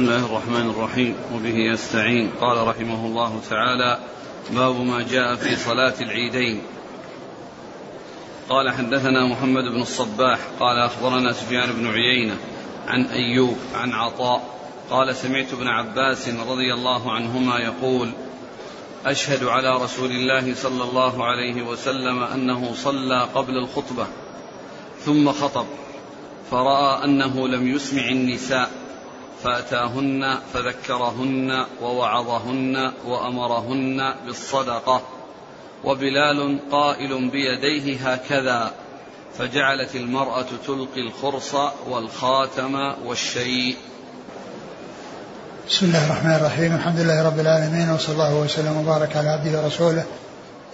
بسم الله الرحمن الرحيم وبه يستعين قال رحمه الله تعالى باب ما جاء في صلاة العيدين قال حدثنا محمد بن الصباح قال أخبرنا سفيان بن عيينة عن أيوب عن عطاء قال سمعت ابن عباس رضي الله عنهما يقول أشهد على رسول الله صلى الله عليه وسلم أنه صلى قبل الخطبة ثم خطب فرأى أنه لم يسمع النساء فأتاهن فذكرهن ووعظهن وأمرهن بالصدقة. وبلال قائل بيديه هكذا فجعلت المرأة تلقي الخرص والخاتم والشيء. بسم الله الرحمن الرحيم. الحمد لله رب العالمين وصلى الله وسلم وبارك على عبده ورسوله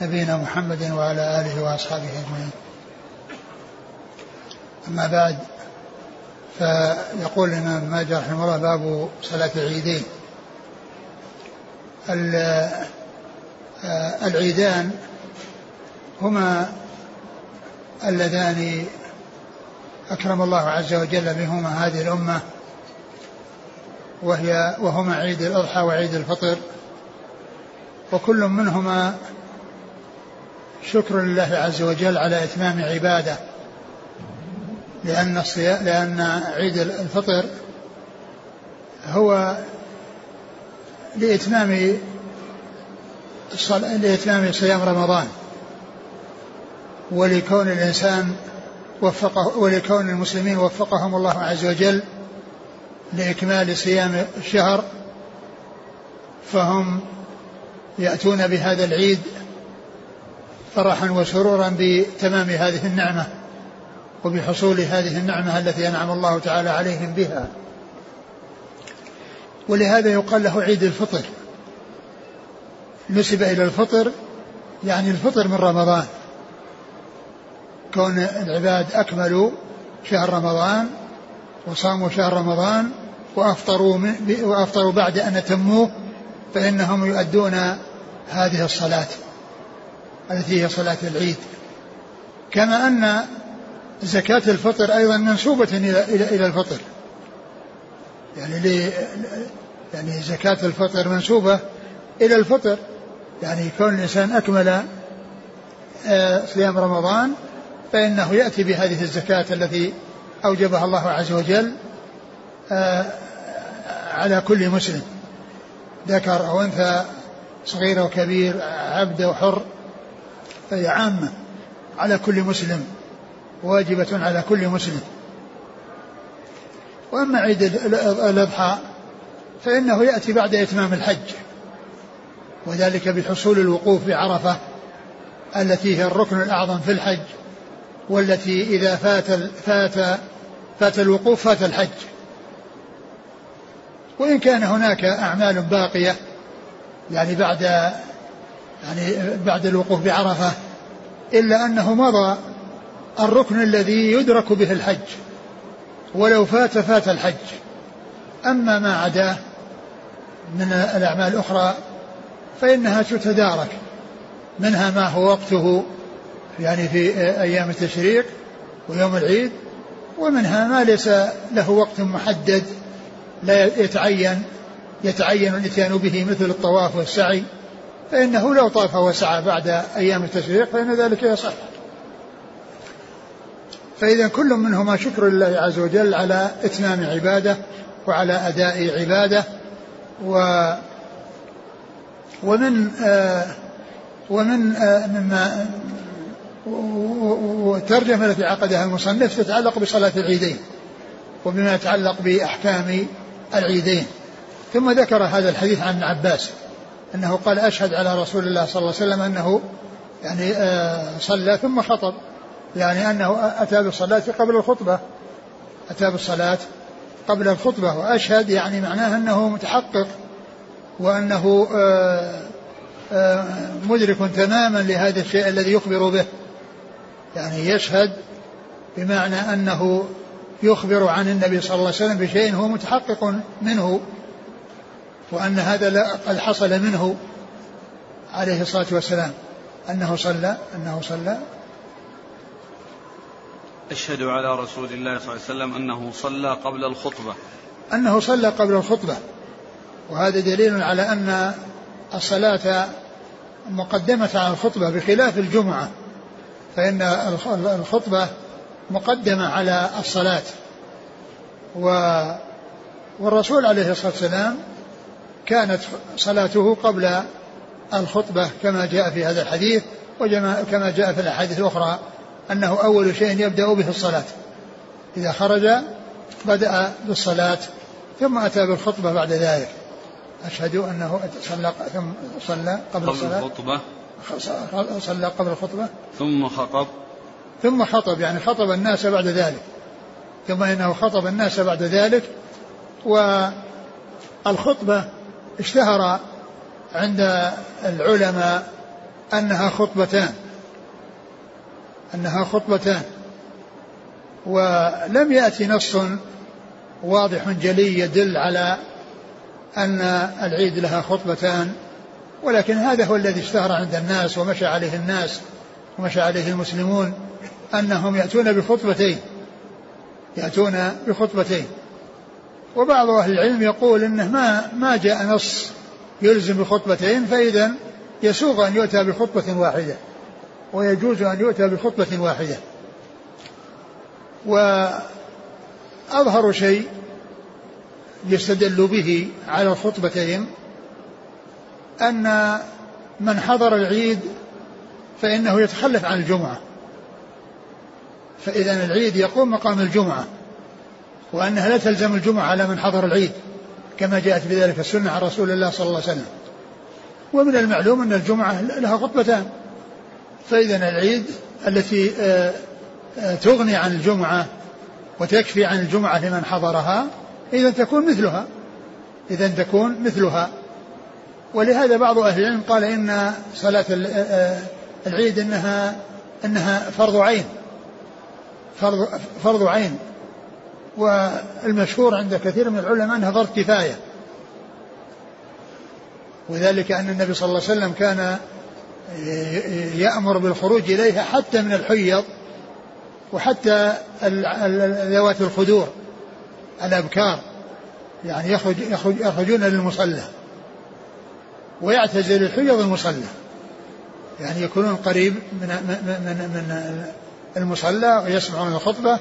نبينا محمد وعلى آله وأصحابه أجمعين. أما بعد فيقول الإمام ماجه رحمه الله باب صلاة العيدين. العيدان هما اللذان أكرم الله عز وجل بهما هذه الأمة وهي وهما عيد الأضحى وعيد الفطر وكل منهما شكر لله عز وجل على إتمام عبادة. لأن لأن عيد الفطر هو لإتمام لإتمام صيام رمضان ولكون الإنسان وفقه ولكون المسلمين وفقهم الله عز وجل لإكمال صيام الشهر فهم يأتون بهذا العيد فرحا وسرورا بتمام هذه النعمة. وبحصول هذه النعمة التي أنعم الله تعالى عليهم بها. ولهذا يقال له عيد الفطر. نسب إلى الفطر يعني الفطر من رمضان. كون العباد أكملوا شهر رمضان وصاموا شهر رمضان وأفطروا, وأفطروا بعد أن أتموه فإنهم يؤدون هذه الصلاة التي هي صلاة العيد. كما أن زكاة الفطر أيضا منسوبة إلى إلى إلى الفطر. يعني لي يعني زكاة الفطر منسوبة إلى الفطر. يعني كون الإنسان أكمل آه، صيام رمضان فإنه يأتي بهذه الزكاة التي أوجبها الله عز وجل آه، على كل مسلم. ذكر أو أنثى صغير وكبير عبد وحر فهي عامة على كل مسلم. واجبة على كل مسلم. وأما عيد الأضحى فإنه يأتي بعد إتمام الحج. وذلك بحصول الوقوف بعرفة التي هي الركن الأعظم في الحج والتي إذا فات فات فات الوقوف فات الحج. وإن كان هناك أعمال باقية يعني بعد يعني بعد الوقوف بعرفة إلا أنه مضى الركن الذي يدرك به الحج ولو فات فات الحج. أما ما عداه من الأعمال الأخرى فإنها تتدارك منها ما هو وقته يعني في أيام التشريق ويوم العيد ومنها ما ليس له وقت محدد لا يتعين يتعين الإتيان به مثل الطواف والسعي. فإنه لو طاف وسعى بعد أيام التشريق فإن ذلك يصح. فإذا كل منهما شكر لله عز وجل على إتمام عبادة وعلى أداء عبادة و ومن آه ومن آه مما والترجمة التي عقدها المصنف تتعلق بصلاة العيدين وبما يتعلق بأحكام العيدين. ثم ذكر هذا الحديث عن عباس أنه قال أشهد على رسول الله صلى الله عليه وسلم أنه يعني آه صلى ثم خطب. يعني أنه أتى بالصلاة قبل الخطبة. أتى بالصلاة قبل الخطبة وأشهد يعني معناه أنه متحقق وأنه آه، آه، مدرك تماما لهذا الشيء الذي يخبر به. يعني يشهد بمعنى أنه يخبر عن النبي صلى الله عليه وسلم بشيء هو متحقق منه وأن هذا قد حصل منه عليه الصلاة والسلام. أنه صلى أنه صلى. أشهد على رسول الله صلى الله عليه وسلم أنه صلى قبل الخطبة. أنه صلى قبل الخطبة. وهذا دليل على أن الصلاة مقدمة على الخطبة بخلاف الجمعة. فإن الخطبة مقدمة على الصلاة. و والرسول عليه الصلاة والسلام كانت صلاته قبل الخطبة كما جاء في هذا الحديث وكما جاء في الأحاديث الأخرى. أنه أول شيء يبدأ به الصلاة. إذا خرج بدأ بالصلاة ثم أتى بالخطبة بعد ذلك. أشهد أنه صلى ثم صلى قبل, قبل الصلاة. الخطبة. صلى قبل الخطبة. ثم خطب. ثم خطب يعني خطب الناس بعد ذلك. ثم إنه خطب الناس بعد ذلك والخطبة اشتهر عند العلماء أنها خطبتان. أنها خطبتان. ولم يأتي نص واضح جلي يدل على أن العيد لها خطبتان ولكن هذا هو الذي اشتهر عند الناس ومشى عليه الناس ومشى عليه المسلمون أنهم يأتون بخطبتين يأتون بخطبتين. وبعض أهل العلم يقول أنه ما ما جاء نص يلزم بخطبتين فإذا يسوغ أن يؤتى بخطبة واحدة. ويجوز أن يؤتى بخطبة واحدة. وأظهر شيء يستدل به على الخطبتين أن من حضر العيد فإنه يتخلف عن الجمعة. فإذا العيد يقوم مقام الجمعة وأنها لا تلزم الجمعة على من حضر العيد كما جاءت بذلك السنة عن رسول الله صلى الله عليه وسلم. ومن المعلوم أن الجمعة لها خطبتان. فإذا العيد التي آه، آه، تغني عن الجمعة وتكفي عن الجمعة لمن حضرها إذا تكون مثلها إذا تكون مثلها. ولهذا بعض أهل العلم قال إن صلاة آه، العيد إنها إنها فرض عين فرض فرض عين. والمشهور عند كثير من العلماء أنها فرض كفاية. وذلك أن النبي صلى الله عليه وسلم كان يأمر بالخروج إليها حتى من الحيض وحتى ذوات الخدور الأبكار يعني يخرج يخرج يخرجون للمصلى ويعتزل الحيض المصلى. يعني يكونون قريب من من من, المصلى ويسمعون الخطبة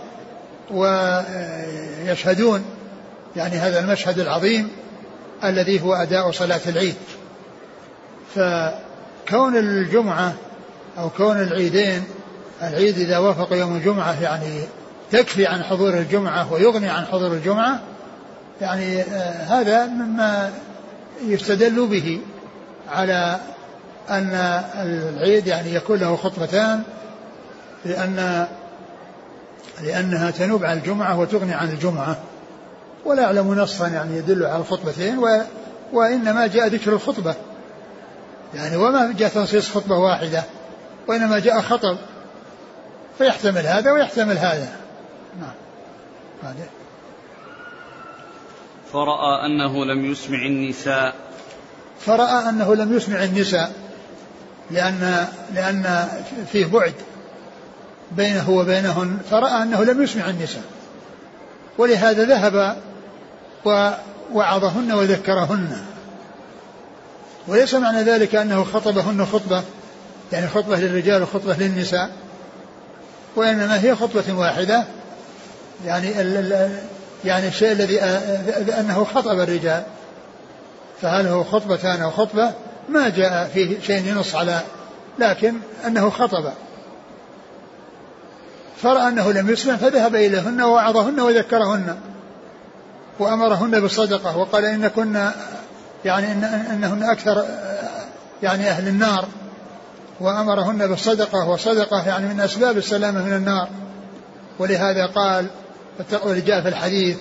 ويشهدون يعني هذا المشهد العظيم الذي هو أداء صلاة العيد. فكون الجمعة أو كون العيدين العيد إذا وافق يوم الجمعة يعني تكفي عن حضور الجمعة ويغني عن حضور الجمعة يعني آه، هذا مما يستدل به على أن العيد يعني يكون له خطبتان لأن لأنها تنوب عن الجمعة وتغني عن الجمعة. ولا أعلم نصا يعني يدل على الخطبتين و وإنما جاء ذكر الخطبة. يعني وما جاء تنصيص خطبة واحدة وإنما جاء خطب. فيحتمل هذا ويحتمل هذا. نعم. هذا. فرأى أنه لم يسمع النساء. فرأى أنه لم يسمع النساء لأن لأن فيه بعد بينه وبينهن. فرأى أنه لم يسمع النساء. ولهذا ذهب ووعظهن وذكرهن. وليس معنى ذلك أنه خطبهن خطبة يعني خطبة للرجال وخطبة للنساء وإنما هي خطبة واحدة يعني ال يعني الشيء الذي أنه خطب الرجال. فهل هو خطبتان أو خطبة؟ ما جاء فيه شيء ينص على لكن أنه خطب. فرأى أنه لم يسمع فذهب إليهن ووعظهن وذكرهن وأمرهن بالصدقة وقال إن كنا يعني إن أنهن أكثر يعني أهل النار وأمرهن بالصدقة والصدقة يعني من أسباب السلامة من النار. ولهذا قال جاء في الحديث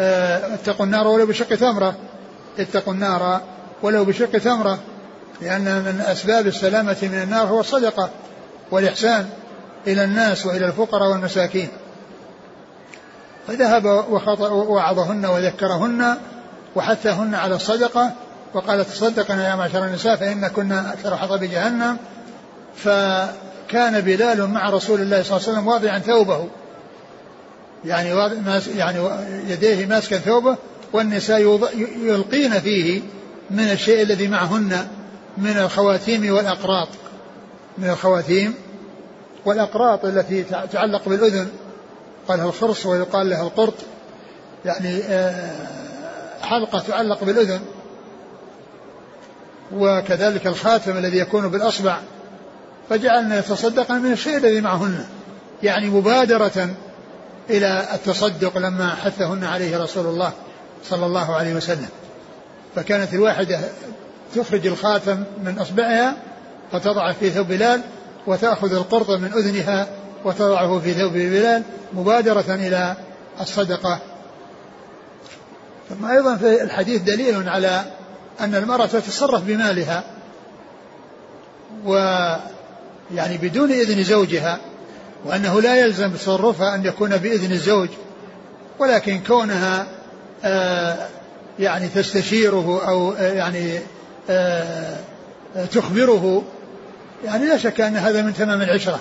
آه، اتقوا النار ولو بشق ثمرة اتقوا النار ولو بشق ثمرة لأن من أسباب السلامة من النار هو الصدقة والإحسان إلى الناس وإلى الفقراء والمساكين. فذهب ووعظهن وذكرهن وحثهن على الصدقة وقال تصدقنا يا معشر النساء فإن كنا أكثر حطب جهنم فكان بلال مع رسول الله صلى الله عليه وسلم واضعا ثوبه. يعني يعني يديه ماسكا ثوبه والنساء يلقين فيه من الشيء الذي معهن من الخواتيم والأقراط. من الخواتيم والأقراط التي تعلق بالأذن. قال الخرص ويقال لها القرط. يعني آه، حلقة تعلق بالأذن. وكذلك الخاتم الذي يكون بالأصبع. فجعلنا يتصدقن من الشيء الذي معهن. يعني مبادرة إلى التصدق لما حثهن عليه رسول الله صلى الله عليه وسلم. فكانت الواحدة تخرج الخاتم من أصبعها فتضع في ثوب بلال وتأخذ القرط من أذنها وتضعه في ثوب بلال مبادرة إلى الصدقة ثم أيضا في الحديث دليل على أن المرأة تتصرف بمالها و يعني بدون إذن زوجها وأنه لا يلزم تصرفها أن يكون بإذن الزوج ولكن كونها آه يعني تستشيره أو آه يعني آه تخبره يعني لا شك أن هذا من تمام العشرة.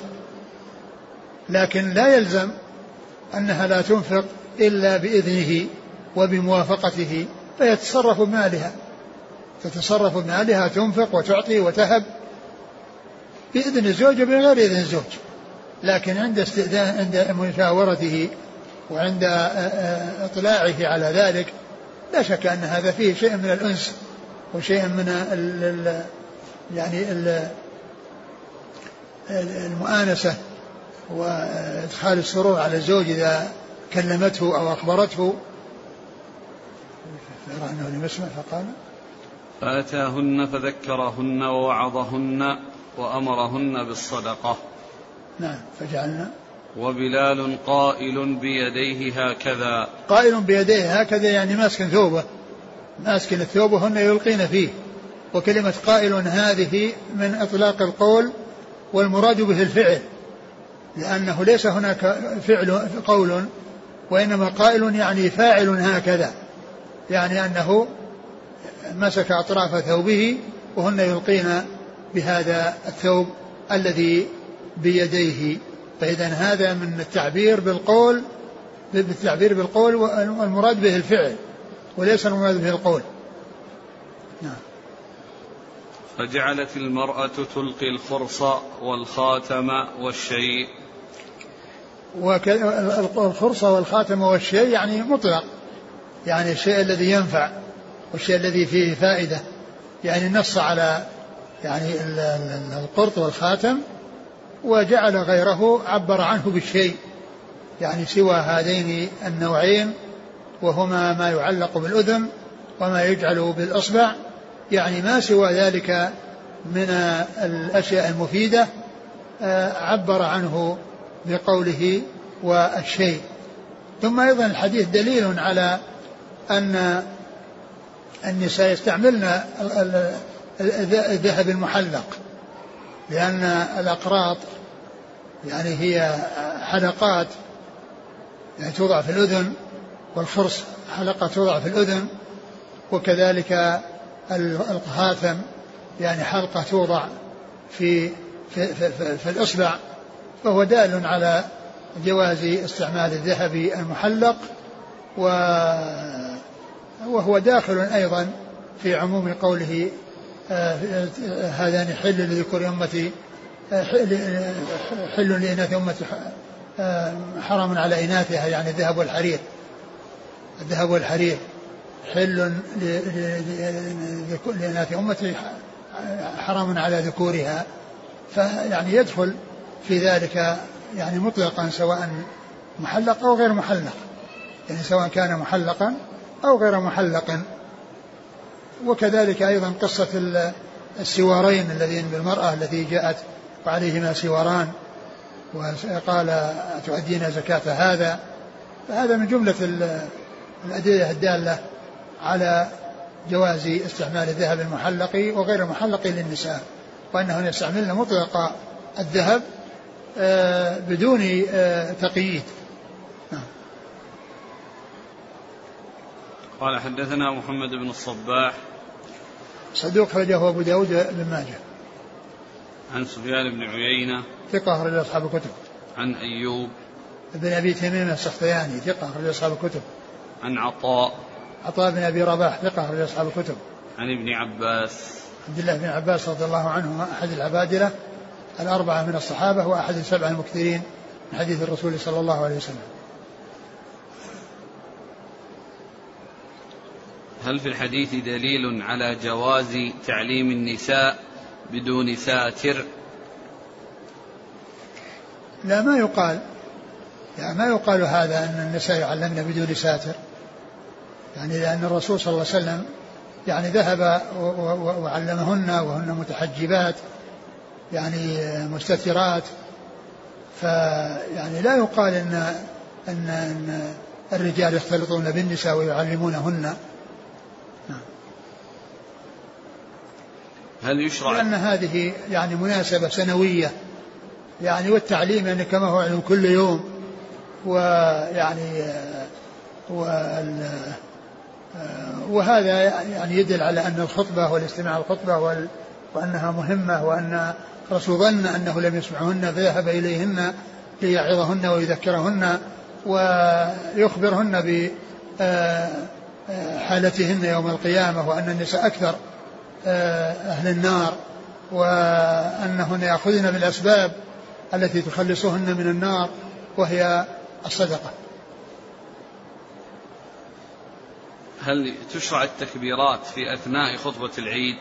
لكن لا يلزم أنها لا تنفق إلا بإذنه. وبموافقته فيتصرف بمالها تتصرف بمالها تنفق وتعطي وتهب بإذن الزوج وبغير إذن الزوج. لكن عند استئذان عند مشاورته وعند إطلاعه على ذلك لا شك أن هذا فيه شيء من الأنس وشيء من ال ال يعني ال المؤانسة وإدخال السرور على الزوج إذا كلمته أو أخبرته. يرى أنه لم يسمع فقال فاتاهن فذكرهن ووعظهن وأمرهن بالصدقة. نعم فجعلنا. وبلال قائل بيديه هكذا. قائل بيديه هكذا يعني ماسك ثوبه. ماسك الثوب وهن يلقين فيه. وكلمة قائل هذه من إطلاق القول والمراد به الفعل. لأنه ليس هناك فعل قول وإنما قائل يعني فاعل هكذا. يعني أنه مسك أطراف ثوبه وهن يلقين بهذا الثوب الذي بيديه. فإذا هذا من التعبير بالقول بالتعبير بالقول والمراد به الفعل وليس المراد به القول. نعم. فجعلت المرأة تلقي الخرص والخاتم والشيء. والخرص والخاتم والشيء يعني مطلق. يعني الشيء الذي ينفع والشيء الذي فيه فائدة. يعني نص على يعني القرط والخاتم وجعل غيره عبر عنه بالشيء. يعني سوى هذين النوعين وهما ما يعلق بالأذن وما يجعل بالإصبع. يعني ما سوى ذلك من الأشياء المفيدة آه، عبر عنه بقوله والشيء. ثم أيضا الحديث دليل على أن النساء يستعملن الذهب المحلق لأن الأقراط يعني هي حلقات يعني توضع في الأذن والخرص حلقة توضع في الأذن وكذلك الخاتم يعني حلقة توضع في في, في, في, في الإصبع فهو دال على جواز استعمال الذهب المحلق و وهو داخل أيضا في عموم قوله آه، هذان حل لذكور أمتي آه، حل لإناث أمتي آه، حرام على إناثها يعني الذهب والحرير. الذهب والحرير حل لإناث أمتي حرام على ذكورها. فيعني يدخل في ذلك يعني مطلقا سواء محلق أو غير محلق. يعني سواء كان محلقا أو غير محلق. وكذلك أيضا قصة السوارين الذين بالمرأة التي جاءت وعليهما سواران وقال تؤدين زكاة هذا. فهذا من جملة الأدلة الدالة على جواز استعمال الذهب المحلق وغير المحلق للنساء وأنهن يستعملن مطلق الذهب آه، بدون آه، تقييد. قال حدثنا محمد بن الصباح. صدوق خرجه أبو داود بن ماجه. عن سفيان بن عيينة. ثقة أخرج أصحاب الكتب. عن أيوب. بن أبي تميم السختياني ثقة أخرج أصحاب الكتب. عن عطاء. عطاء بن أبي رباح ثقة أخرج أصحاب الكتب. عن ابن عباس. عبد الله بن عباس رضي الله عنهما أحد العبادلة الأربعة من الصحابة وأحد السبعة المكثرين من حديث الرسول صلى الله عليه وسلم. هل في الحديث دليل على جواز تعليم النساء بدون ساتر؟ لا ما يقال. يعني ما يقال هذا أن النساء يعلمن بدون ساتر. يعني لأن الرسول صلى الله عليه وسلم يعني ذهب وعلمهن وهن متحجبات يعني مستترات. فيعني لا يقال ان ان, إن الرجال يختلطون بالنساء ويعلمونهن. هل يشرع؟ لأن هذه يعني مناسبة سنوية. يعني والتعليم يعني كما هو علم كل يوم. ويعني وال وهذا يعني يدل على أن الخطبة والاستماع الخطبة وال وأنها مهمة وأن الرسول ظن أنه لم يسمعهن فذهب إليهن ليعظهن ويذكرهن ويخبرهن بحالتهن يوم القيامة وأن النساء أكثر أهل النار وأنهن يأخذن بالأسباب التي تخلصهن من النار وهي الصدقة. هل تشرع التكبيرات في أثناء خطبة العيد؟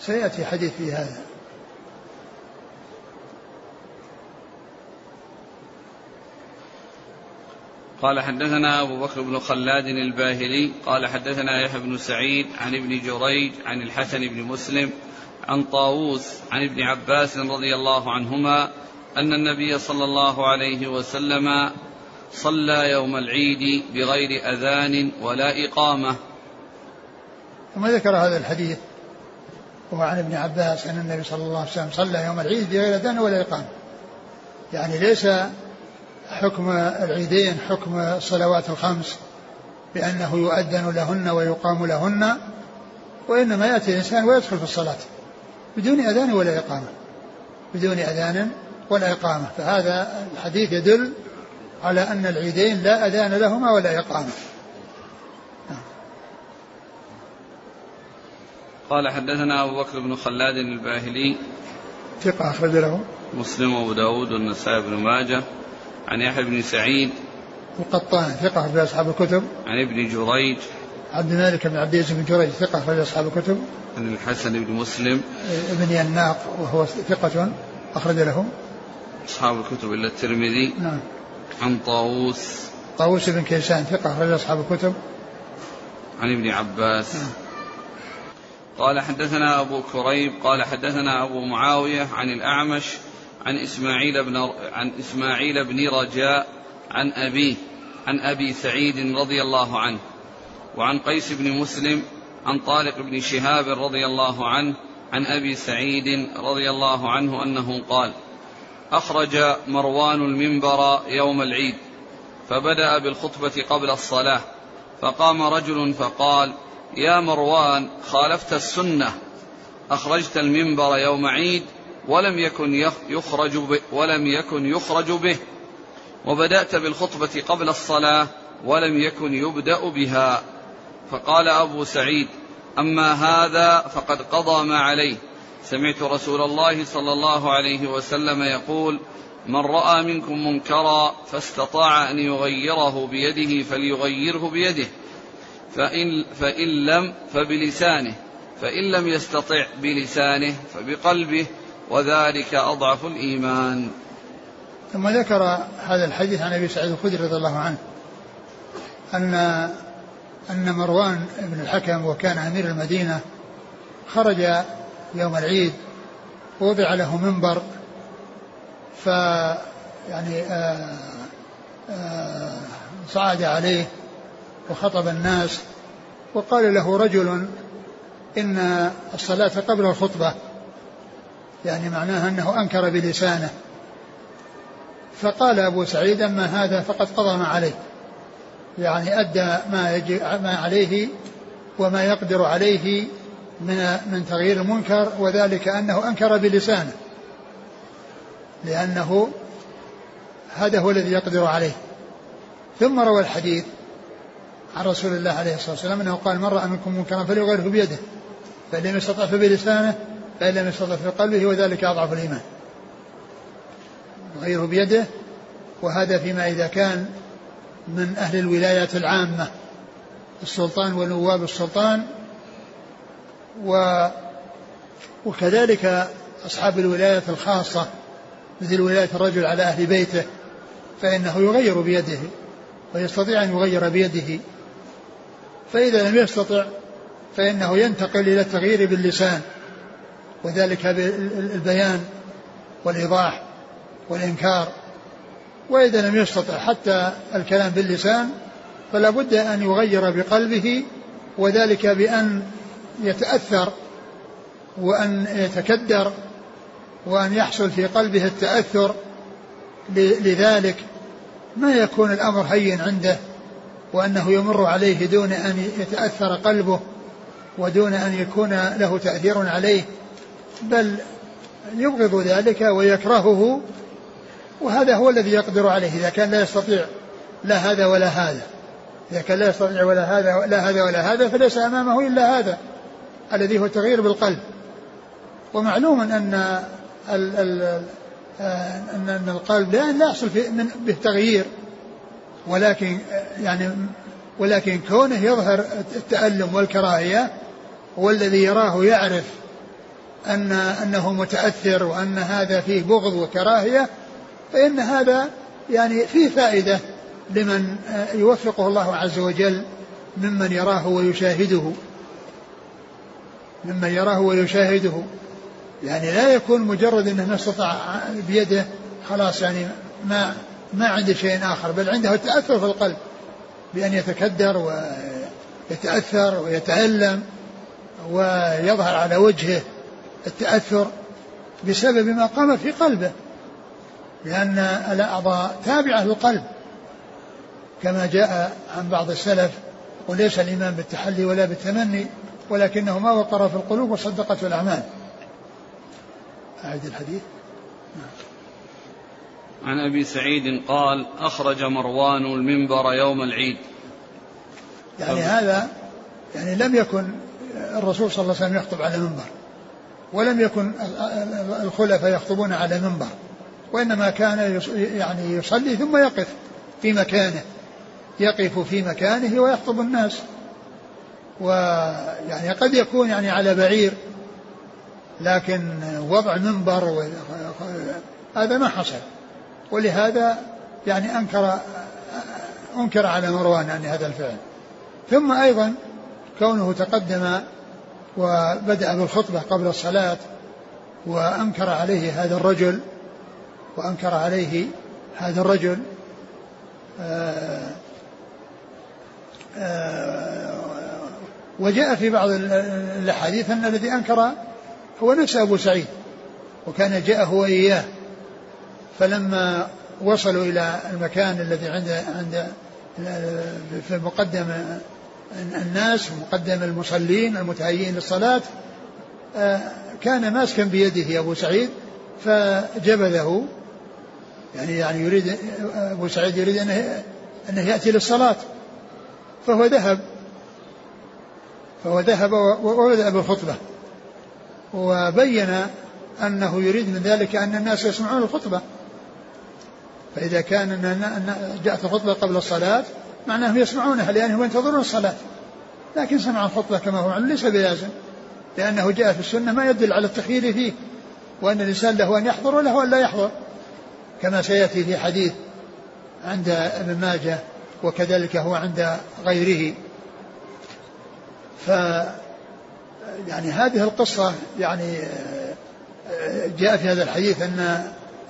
سيأتي حديث في هذا. قال حدثنا أبو بكر بن خلاد الباهلي قال حدثنا يحيى بن سعيد عن ابن جريج عن الحسن بن مسلم عن طاووس عن ابن عباس رضي الله عنهما أن النبي صلى الله عليه وسلم صلى يوم العيد بغير أذان ولا إقامة. ثم ذكر هذا الحديث وهو عن ابن عباس أن النبي صلى الله عليه وسلم صلى يوم العيد بغير أذان ولا إقامة. يعني ليس حكم العيدين حكم الصلوات الخمس بأنه يؤذن لهن ويقام لهن وإنما يأتي الإنسان ويدخل في الصلاة بدون أذان ولا إقامة بدون أذان ولا إقامة. فهذا الحديث يدل على أن العيدين لا أذان لهما ولا إقامة. قال حدثنا أبو بكر بن خلاد الباهلي ثقة أخرج له. مسلم وأبو داود والنسائي بن ماجه. عن يحيى بن سعيد القطان ثقة أخرج أصحاب الكتب. عن ابن جريج عبد الملك بن عبد العزيز بن جريج ثقة أخرج أصحاب الكتب. عن الحسن بن مسلم ابن يناق وهو ثقة أخرج له أصحاب الكتب إلا الترمذي. نعم. عن طاووس. طاووس بن كيسان ثقة أخرج أصحاب الكتب. عن ابن عباس. نعم. قال حدثنا أبو كريب قال حدثنا أبو معاوية عن الأعمش عن إسماعيل بن عن إسماعيل بن رجاء عن أبيه عن أبي سعيد رضي الله عنه وعن قيس بن مسلم عن طارق بن شهاب رضي الله عنه عن أبي سعيد رضي الله عنه أنه قال أخرج مروان المنبر يوم العيد فبدأ بالخطبة قبل الصلاة فقام رجل فقال يا مروان خالفت السنة أخرجت المنبر يوم عيد ولم يكن يخرج به ولم يكن يخرج به. وبدأت بالخطبة قبل الصلاة ولم يكن يبدأ بها. فقال أبو سعيد أما هذا فقد قضى ما عليه. سمعت رسول الله صلى الله عليه وسلم يقول من رأى منكم منكرا فاستطاع أن يغيره بيده فليغيره بيده. فان فإن لم فبلسانه. فإن لم يستطع بلسانه فبقلبه وذلك أضعف الإيمان. ثم ذكر هذا الحديث عن أبي سعيد الخدري رضي الله عنه ان أن مروان بن الحكم وكان أمير المدينة خرج يوم العيد وضع له منبر ف يعني آه، آه، صعد عليه وخطب الناس وقال له رجل إن الصلاة قبل الخطبة. يعني معناها أنه أنكر بلسانه. فقال أبو سعيد أما هذا فقد قضى ما عليه. يعني أدى ما, يجي ما عليه وما يقدر عليه من من تغيير المنكر وذلك أنه أنكر بلسانه. لأنه هذا هو الذي يقدر عليه. ثم روى الحديث عن رسول الله عليه الصلاة والسلام أنه قال من رأى منكم منكرا فليغيره بيده فإن لم يستطع فبلسانه فإن لم يستطع في قلبه وذلك أضعف الإيمان. يغيره بيده وهذا فيما إذا كان من أهل الولايات العامة السلطان ونواب السلطان و وكذلك أصحاب الولايات الخاصة مثل ولاية الرجل على أهل بيته فإنه يغير بيده ويستطيع أن يغير بيده. فإذا لم يستطع فإنه ينتقل إلى التغيير باللسان. وذلك بالبيان والإيضاح والإنكار. وإذا لم يستطع حتى الكلام باللسان فلا بد أن يغير بقلبه وذلك بأن يتأثر وأن يتكدر وأن يحصل في قلبه التأثر لذلك ما يكون الأمر هين عنده وأنه يمر عليه دون أن يتأثر قلبه ودون أن يكون له تأثير عليه. بل يبغض ذلك ويكرهه وهذا هو الذي يقدر عليه. إذا كان لا يستطيع لا هذا ولا هذا. إذا كان لا يستطيع ولا هذا لا هذا ولا هذا فليس أمامه إلا هذا الذي هو تغيير بالقلب. ومعلوم أن ال ال أن القلب لا يحصل به تغيير. ولكن يعني ولكن كونه يظهر التألم والكراهية والذي يراه يعرف أن أنه متأثر وأن هذا فيه بغض وكراهية فإن هذا يعني فيه فائدة لمن يوفقه الله عز وجل ممن يراه ويشاهده. ممن يراه ويشاهده. يعني لا يكون مجرد أنه ما استطاع بيده خلاص يعني ما ما عنده شيء آخر بل عنده التاثر في القلب بأن يتكدر ويتأثر ويتألم ويظهر على وجهه. التأثر بسبب ما قام في قلبه لأن الأعضاء تابعة للقلب. كما جاء عن بعض السلف وليس الإيمان بالتحلي ولا بالتمني ولكنه ما وقر في القلوب وصدقته الأعمال. أعد الحديث. نعم. عن أبي سعيد قال أخرج مروان المنبر يوم العيد. يعني هذا يعني لم يكن الرسول صلى الله عليه وسلم يخطب على منبر ولم يكن الخلفاء يخطبون على منبر وإنما كان يعني يصلي ثم يقف في مكانه يقف في مكانه ويخطب الناس. ويعني قد يكون يعني على بعير لكن وضع منبر هذا ما حصل. ولهذا يعني أنكر أنكر على مروان يعني هذا الفعل. ثم أيضا كونه تقدم وبدأ بالخطبة قبل الصلاة وأنكر عليه هذا الرجل وأنكر عليه هذا الرجل آآ آآ وجاء في بعض الأحاديث أن الذي أنكر هو نفس أبو سعيد وكان جاء هو إياه. فلما وصلوا إلى المكان الذي عند عند في مقدم الناس ومقدم المصلين المتهيئين للصلاة آه، كان ماسكا بيده أبو سعيد فجبله. يعني يعني يريد أبو سعيد يريد أنه, أنه يأتي للصلاة. فهو ذهب. فهو ذهب وبدأ بالخطبة. وبين أنه يريد من ذلك أن الناس يسمعون الخطبة. فإذا كان أن جاءت الخطبة قبل الصلاة معناهم يسمعونها لأنهم ينتظرون الصلاة. لكن سمع الخطبة كما هو ليس بلازم لأنه جاء في السنة ما يدل على التخيير فيه وأن الإنسان له أن يحضر وله أن لا يحضر. كما سيأتي في حديث عند ابن ماجه وكذلك هو عند غيره. ف يعني هذه القصة يعني جاء في هذا الحديث أن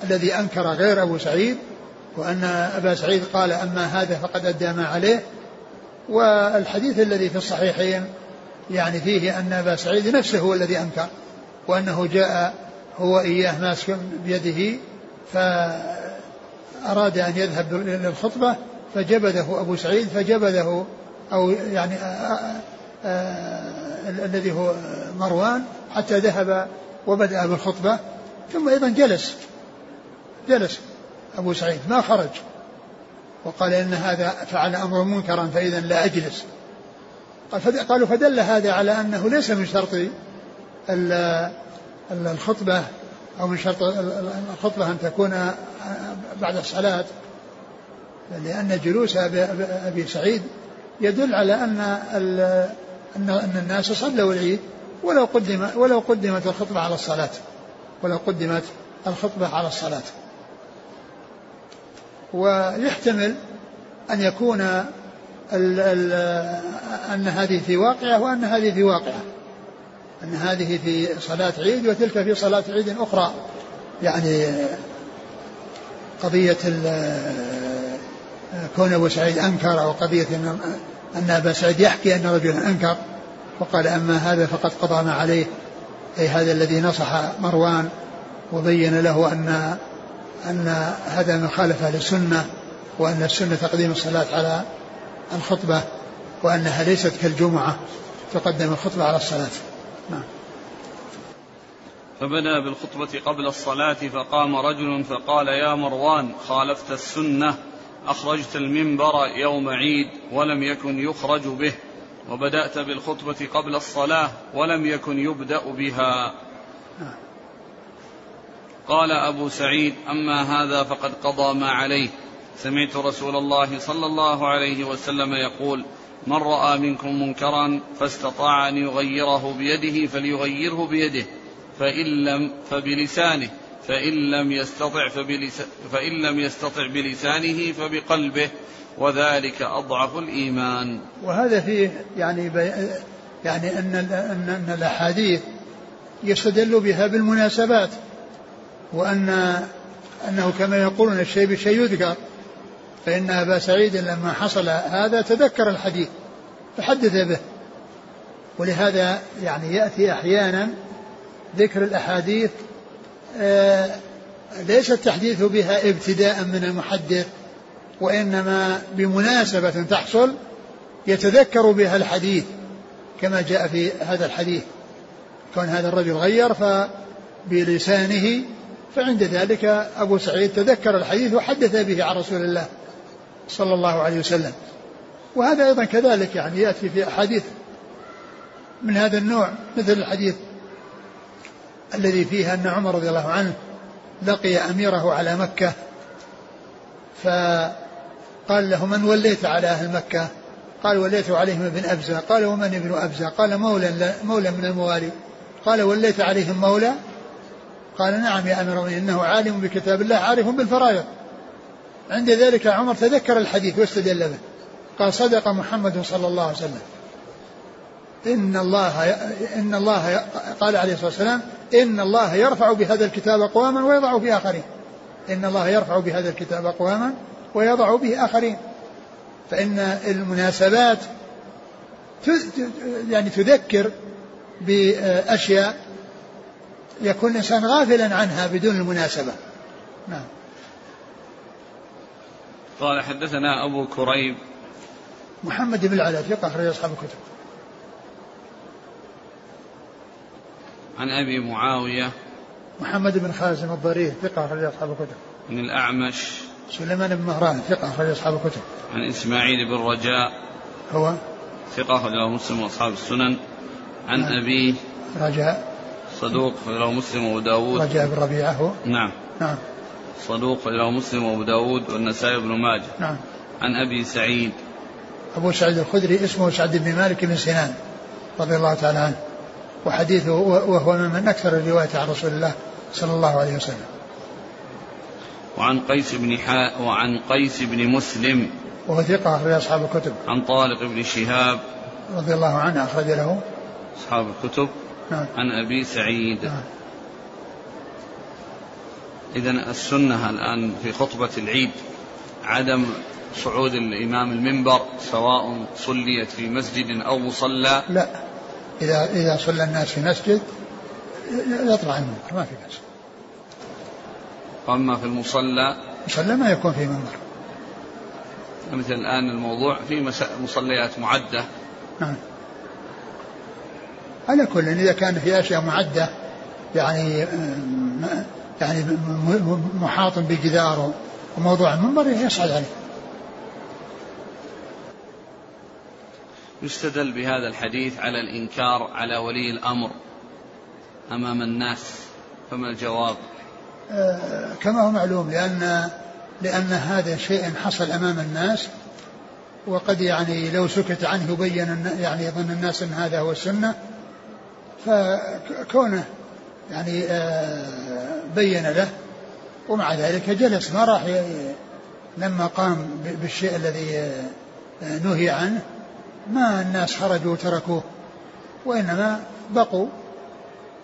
الذي أنكر غير أبو سعيد وأن أبا سعيد قال أما هذا فقد أدى ما عليه. والحديث الذي في الصحيحين يعني فيه أن أبا سعيد نفسه هو الذي أنكر وأنه جاء هو إياه ماسك بيده فأراد أن يذهب للخطبة فجبده أبو سعيد فجبده أو يعني آآ آآ الذي هو مروان حتى ذهب وبدأ بالخطبة ثم أيضا جلس جلس. أبو سعيد ما خرج. وقال إن هذا فعل أمر منكرا فإذا لا أجلس. قالوا فدل هذا على أنه ليس من شرط الخطبة أو من شرط الخطبة أن تكون بعد الصلاة. لأن جلوس أبي سعيد يدل على أن أن الناس صلوا العيد ولو قدم ولو قدمت الخطبة على الصلاة. ولو قدمت الخطبة على الصلاة. ويحتمل أن يكون ال ال أن هذه في واقعة وأن هذه في واقعة. أن هذه في صلاة عيد وتلك في صلاة عيد أخرى. يعني قضية كون أبو سعيد أنكر أو قضية أن, أن أبا سعيد يحكي أن رجلا أنكر وقال أما هذا فقد قضى ما عليه. أي هذا الذي نصح مروان وبين له أن أن هذا مخالفة للسنة وأن السنة تقديم الصلاة على الخطبة وأنها ليست كالجمعة تقدم الخطبة على الصلاة. نعم. فبدا بالخطبة قبل الصلاة فقام رجل فقال يا مروان خالفت السنة أخرجت المنبر يوم عيد ولم يكن يخرج به وبدأت بالخطبة قبل الصلاة ولم يكن يبدأ بها. قال أبو سعيد أما هذا فقد قضى ما عليه. سمعت رسول الله صلى الله عليه وسلم يقول من رأى منكم منكرا فاستطاع أن يغيره بيده فليغيره بيده. فإن لم فبلسانه فإن لم يستطع فإن لم يستطع بلسانه فبقلبه. وذلك أضعف الإيمان. وهذا فيه يعني يعني أن أن الأحاديث يستدل بها بالمناسبات. وأن أنه كما يقولون الشيء بالشيء يذكر فإن أبا سعيد لما حصل هذا تذكر الحديث فحدث به. ولهذا يعني يأتي أحيانا ذكر الأحاديث آه ليس التحديث بها ابتداء من المحدث وإنما بمناسبة تحصل يتذكر بها الحديث كما جاء في هذا الحديث. كون هذا الرجل غير فبلسانه فعند ذلك أبو سعيد تذكر الحديث وحدث به عن رسول الله صلى الله عليه وسلم. وهذا أيضا كذلك يعني يأتي في أحاديث من هذا النوع مثل الحديث الذي فيه أن عمر رضي الله عنه لقي أميره على مكة فقال له من وليت على أهل مكة؟ قال وليت عليهم ابن أبزة. قال ومن ابن أبزة؟ قال مولى, مولى من الموالي. قال وليت عليهم مولى قال نعم يا أمير المؤمنين إنه عالم بكتاب الله عارف بالفرائض. عند ذلك عمر تذكر الحديث واستدل به. قال صدق محمد صلى الله عليه وسلم. إن الله إن الله قال عليه الصلاة والسلام إن الله يرفع بهذا الكتاب أقواما ويضع به آخرين. إن الله يرفع بهذا الكتاب أقواما ويضع به آخرين. فإن المناسبات يعني تذكر بأشياء يكون الإنسان غافلا عنها بدون المناسبة. نعم. قال حدثنا أبو كريب. محمد بن العلاء ثقة أخرج أصحاب الكتب. عن أبي معاوية. محمد بن خازم الضرير ثقة أخرج أصحاب الكتب. عن الأعمش. سليمان بن مهران ثقة أخرج أصحاب الكتب. عن إسماعيل بن رجاء. هو؟ ثقة أخرجه مسلم وأصحاب السنن. عن نعم. أبيه. رجاء. صدوق أخرجه مسلم وأبو داود. رجاء بن ربيعة هو؟ نعم. نعم. صدوق أخرجه مسلم وأبو داود والنسائي بن ماجه. نعم. عن أبي سعيد. أبو سعيد الخدري اسمه سعد بن مالك بن سنان رضي الله تعالى عنه. وحديثه وهو من أكثر الرواية عن رسول الله صلى الله عليه وسلم. وعن قيس بن حاء وعن قيس بن مسلم. وهو ثقة أخرج أصحاب الكتب. عن طارق بن شهاب. رضي الله عنه أخرج له. أصحاب الكتب. نعم. عن أبي سعيد. نعم. إذا السنة الآن في خطبة العيد عدم صعود الإمام المنبر سواء صليت في مسجد أو مصلى. لا. إذا إذا صلى الناس في مسجد يطلع المنبر ما في بأس. وأما في المصلى؟ مصلى ما يكون في منبر. مثل الآن الموضوع في مصليات معدة. نعم. على كل إذا كان في أشياء معدة يعني يعني محاط بجدار وموضوع المنبر يصعد عليه. يستدل بهذا الحديث على الإنكار على ولي الأمر أمام الناس فما الجواب؟ آه كما هو معلوم لأن لأن هذا شيء حصل أمام الناس وقد يعني لو سكت عنه يبين يعني يظن الناس أن هذا هو السنة فكونه يعني آه بين له ومع ذلك جلس. ما راح لما قام بالشيء الذي آه، نهي عنه ما الناس خرجوا وتركوه وإنما بقوا.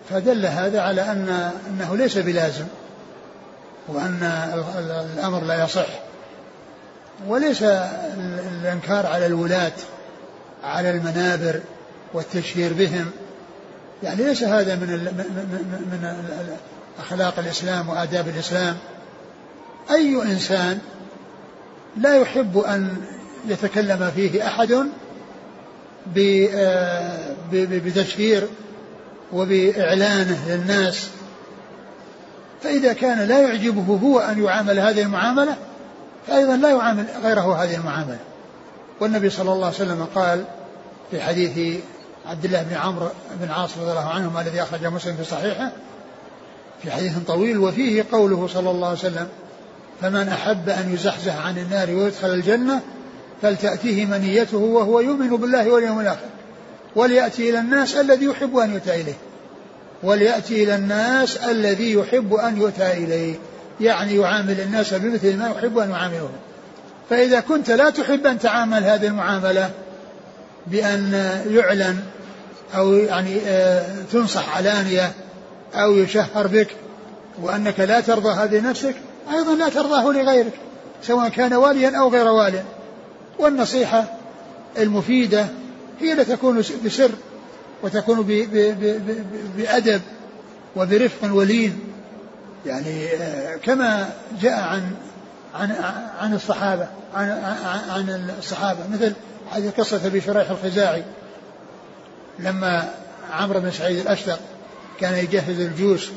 فدل هذا على أن أنه ليس بلازم وأن الأمر لا يصح. وليس الإنكار على الولاة على المنابر والتشهير بهم يعني ليس هذا من من أخلاق الإسلام وآداب الإسلام. أي إنسان لا يحب أن يتكلم فيه آه، بتشهير وبإعلانه للناس. فإذا كان لا يعجبه هو أن يعامل هذه المعاملة فأيضا لا يعامل غيره هذه المعاملة. والنبي صلى الله عليه وسلم قال في حديث عبد الله بن عمرو بن عاص رضي الله عنهما الذي أخرج مسلم في صحيحه في حديث طويل وفيه قوله صلى الله عليه وسلم فمن أحب أن يزحزح عن النار ويدخل الجنة فلتأتيه منيته وهو يؤمن بالله واليوم الآخر وليأتي إلى الناس الذي يحب أن يؤتى إليه وليأتي إلى الناس الذي يحب أن يؤتى إليه يعني يعامل الناس بمثل ما يحب أن يعاملهم. فإذا كنت لا تحب أن تعامل هذه المعاملة بأن يعلن أو يعني آه، تنصح علانية أو يشهر بك وأنك لا ترضى هذه نفسك أيضا لا ترضاه لغيرك سواء كان واليا أو غير والي والنصيحة المفيدة هي التي تكون بسر وتكون بأدب وبرفق ولين. يعني آه، كما جاء عن عن عن الصحابة عن عن الصحابة. مثل هذه قصة أبي شريح الخزاعي لما عمرو بن سعيد الأشتر كان يجهز الجيوش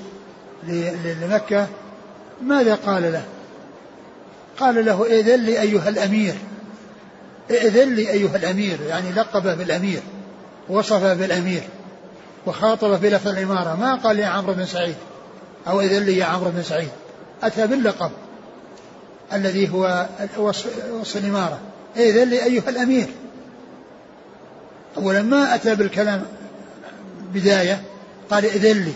لمكة ماذا قال له؟ قال له إذن لي أيها الأمير ائذن لي أيها الأمير يعني لقبه بالأمير وصفه بالأمير وخاطبه بلفظ الإمارة. ما قال يا عمرو بن سعيد أو إذن لي يا عمرو بن سعيد. أتى باللقب الذي هو وصف الإمارة. إذن لي أيها الأمير. أولا ما أتى بالكلام بداية؟ قال إذن لي.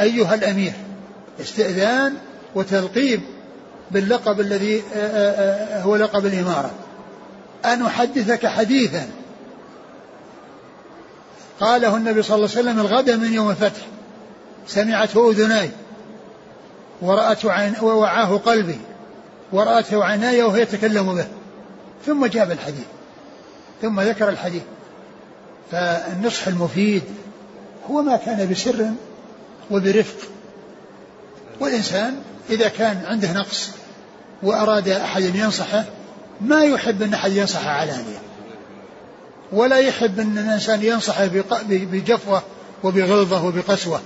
أيها الأمير استئذان وتلقيب باللقب الذي هو لقب الإمارة. أن أحدثك حديثا. قاله النبي صلى الله عليه وسلم الغد من يوم الفتح. سمعته أذناي. ورأته عين قلبي. ورأته عيناي وهو يتكلم به. ثم جاب الحديث. ثم ذكر الحديث. فالنصح المفيد هو ما كان بسر وبرفق. والإنسان إذا كان عنده نقص وأراد أحد أن ينصحه ما يحب أن أحد ينصحه علانية ولا يحب أن الإنسان ينصحه بجفوة وبغلظة وبقسوة.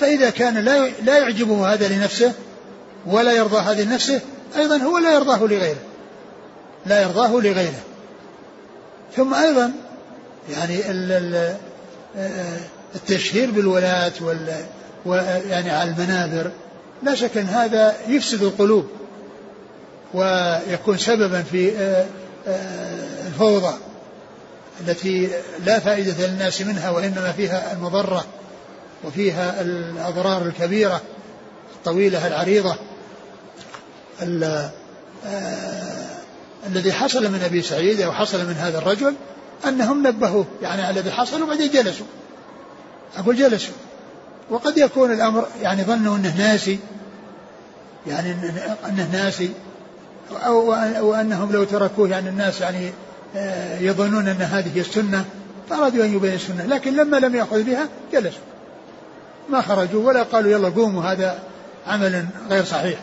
فإذا كان لا يعجبه هذا لنفسه ولا يرضى هذا لنفسه أيضا هو لا يرضاه لغيره. لا يرضاه لغيره. ثم أيضا يعني التشهير بالولاة وال يعني على المنابر لا شك أن هذا يفسد القلوب ويكون سببا في آه، آه، الفوضى التي لا فائدة للناس منها وإنما فيها المضرة وفيها الأضرار الكبيرة الطويلة العريضة. آه، الذي حصل من أبي سعيد أو حصل من هذا الرجل أنهم نبهوه يعني على الذي حصل وبعدين جلسوا. أقول جلسوا. وقد يكون الأمر يعني ظنوا أنه ناسي يعني أنه ناسي أو وأنهم لو تركوه يعني الناس يعني آه، يظنون أن هذه السنة فأرادوا أن يبين السنة. لكن لما لم يأخذ بها جلسوا. ما خرجوا ولا قالوا يلا قوموا هذا عمل غير صحيح.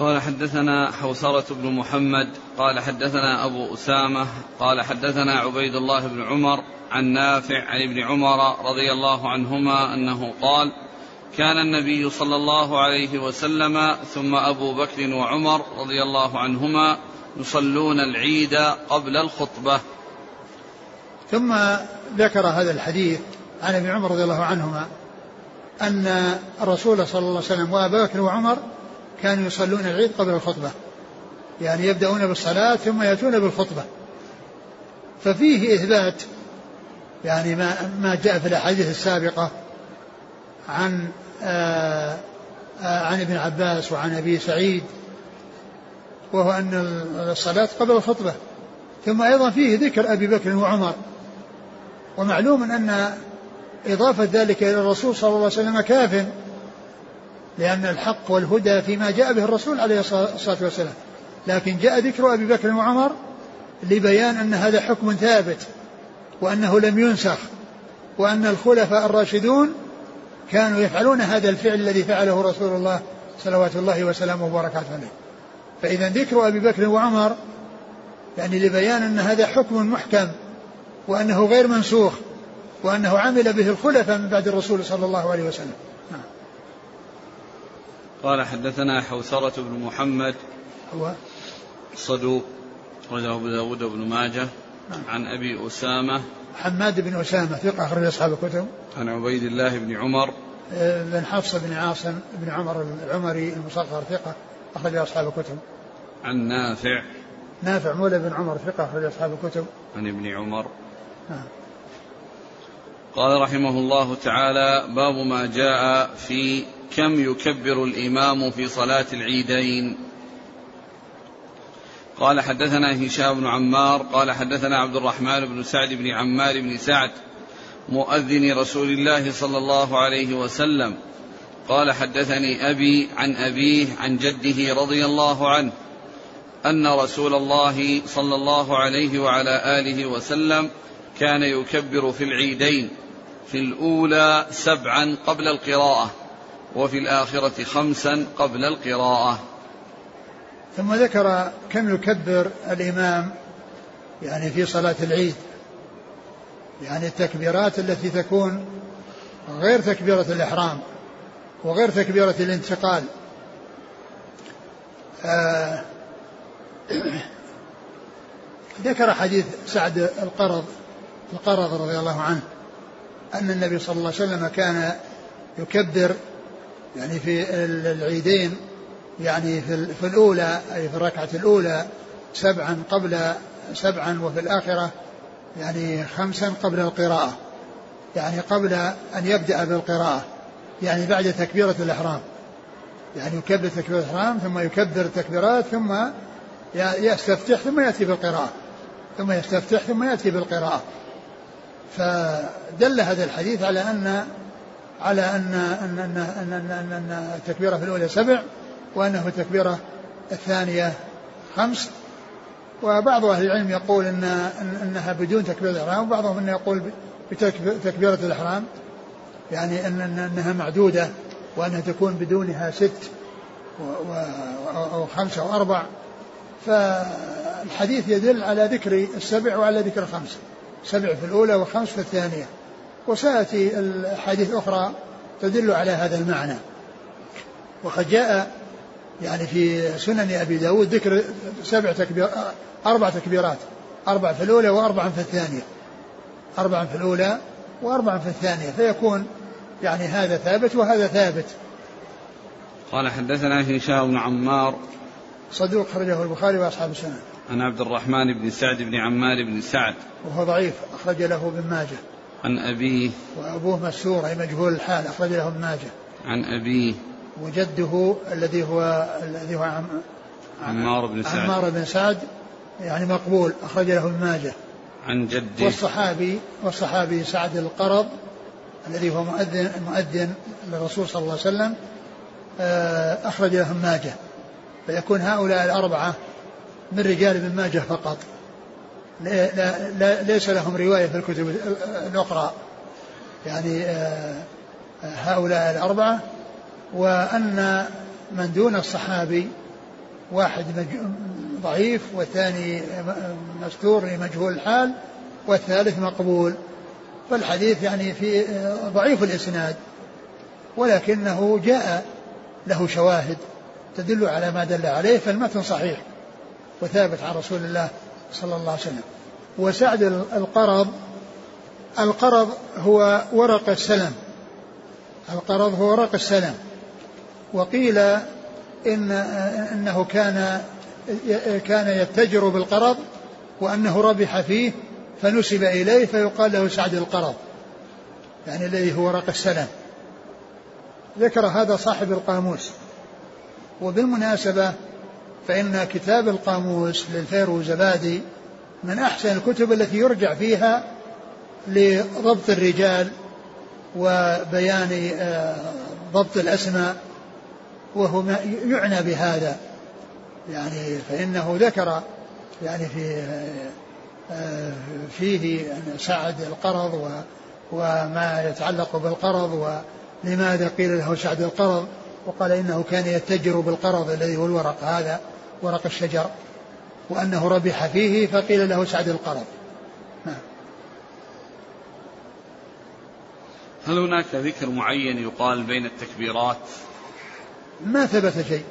قال حدثنا حوسرة بن محمد قال حدثنا أبو أسامة قال حدثنا عبيد الله بن عمر عن نافع عن ابن عمر رضي الله عنهما أنه قال كان النبي صلى الله عليه وسلم ثم أبو بكر وعمر رضي الله عنهما يصلون العيد قبل الخطبة. ثم ذكر هذا الحديث عن ابن عمر رضي الله عنهما أن الرسول صلى الله عليه وسلم وأبا بكر وعمر كانوا يصلون العيد قبل الخطبة. يعني يبدأون بالصلاة ثم يأتون بالخطبة. ففيه إثبات يعني ما ما جاء في الأحاديث السابقة عن آآ آآ عن ابن عباس وعن أبي سعيد وهو أن الصلاة قبل الخطبة. ثم أيضا فيه ذكر أبي بكر وعمر. ومعلوم أن إضافة ذلك إلى الرسول صلى الله عليه وسلم كاف. لأن الحق والهدى فيما جاء به الرسول عليه الصلاة والسلام لكن جاء ذكر أبي بكر وعمر لبيان أن هذا حكم ثابت وأنه لم ينسخ وأن الخلفاء الراشدون كانوا يفعلون هذا الفعل الذي فعله رسول الله صلوات الله وسلامه وبركاته عليه فإذا ذكر أبي بكر وعمر يعني لبيان أن هذا حكم محكم وأنه غير منسوخ وأنه عمل به الخلفاء من بعد الرسول صلى الله عليه وسلم. قال حدثنا حوسرة بن محمد. هو؟ صدوق أخرجه أبو داود بن ماجه. نعم. عن أبي أسامة. حماد بن أسامة ثقة أخرج أصحاب الكتب. عن عبيد الله بن عمر. آه، بن حفص بن عاصم بن عمر العمري المصغر ثقة أخرج أصحاب الكتب. عن نافع. نافع مولى بن عمر ثقة أخرج أصحاب الكتب. عن ابن عمر. نعم. قال رحمه الله تعالى باب ما جاء في كم يكبر الإمام في صلاة العيدين؟ قال حدثنا هشام بن عمار قال حدثنا عبد الرحمن بن سعد بن عمار بن سعد مؤذن رسول الله صلى الله عليه وسلم. قال حدثني أبي عن أبيه عن جده رضي الله عنه أن رسول الله صلى الله عليه وعلى آله وسلم كان يكبر في العيدين في الأولى سبعا قبل القراءة. وفي الآخرة خمسا قبل القراءة. ثم ذكر كم يكبر الإمام يعني في صلاة العيد. يعني التكبيرات التي تكون غير تكبيرة الإحرام وغير تكبيرة الانتقال. آه ذكر حديث سعد القرض القرض رضي الله عنه أن النبي صلى الله عليه وسلم كان يكبر يعني في العيدين يعني في الأولى أي في الركعة الأولى سبعا قبل سبعا وفي الآخرة يعني خمسا قبل القراءة. يعني قبل أن يبدأ بالقراءة يعني بعد تكبيرة الإحرام. يعني يكبر تكبيرة الإحرام ثم يكبر التكبيرات ثم يستفتح ثم يأتي بالقراءة. ثم يستفتح ثم يأتي بالقراءة. فدل هذا الحديث على أن على أن أن أن أن, أن, أن, أن التكبيرة في الأولى سبع وأنه التكبيرة الثانية خمس. وبعض أهل العلم يقول إن أنها بدون تكبيرة الإحرام وبعضهم أنه يقول بتكبيرة الإحرام. يعني أن أنها معدودة وأنها تكون بدونها ست أو خمسة أو أربع. فالحديث يدل على ذكر السبع وعلى ذكر الخمس. سبع في الأولى وخمس في الثانية. وسيأتي الحديث أخرى تدل على هذا المعنى. وقد جاء يعني في سنن أبي داود ذكر سبع تكبير أربع تكبيرات أربع في الأولى وأربع في الثانية. أربع في الأولى وأربع في الثانية فيكون يعني هذا ثابت وهذا ثابت. قال حدثنا هشام بن عمار. صدوق خرجه البخاري وأصحاب السنن عن عبد الرحمن بن سعد بن عمار بن سعد. وهو ضعيف أخرج له ابن ماجه. عن أبيه وأبوه مسور أي مجهول الحال أخرج له ابن ماجه. عن أبيه وجده الذي هو الذي هو عم عمار بن سعد. عمار بن سعد يعني مقبول أخرج له ابن ماجه. عن جده. والصحابي والصحابي سعد القرض الذي هو مؤذن مؤذن للرسول صلى الله عليه وسلم آه، أخرج له ابن ماجه. فيكون هؤلاء الأربعة من رجال ابن ماجه فقط. لا ليس لهم رواية في الكتب الأخرى. يعني آه، هؤلاء الأربعة وأن من دون الصحابي واحد ضعيف والثاني مستور لمجهول الحال والثالث مقبول. فالحديث يعني في ضعيف الإسناد ولكنه جاء له شواهد تدل على ما دل عليه فالمتن صحيح وثابت عن رسول الله صلى الله عليه وسلم. وسعد القرض القرض هو ورق السلم القرض هو ورق السلم وقيل إن إنه كان كان يتجر بالقرض وأنه ربح فيه فنسب إليه فيقال له سعد القرض. يعني الذي هو ورق السلم ذكر هذا صاحب القاموس. وبالمناسبة فإن كتاب القاموس للفيروزبادي من أحسن الكتب التي يرجع فيها لضبط الرجال وبيان آه، ضبط الأسماء وهو يعنى بهذا. يعني فإنه ذكر يعني في آه، فيه سعد القرض وما يتعلق بالقرض ولماذا قيل له سعد القرض وقال إنه كان يتجر بالقرض الذي هو الورق هذا. ورق الشجر وأنه ربح فيه فقيل له سعد القرض. نعم. هل هناك ذكر معين يقال بين التكبيرات؟ ما ثبت شيء.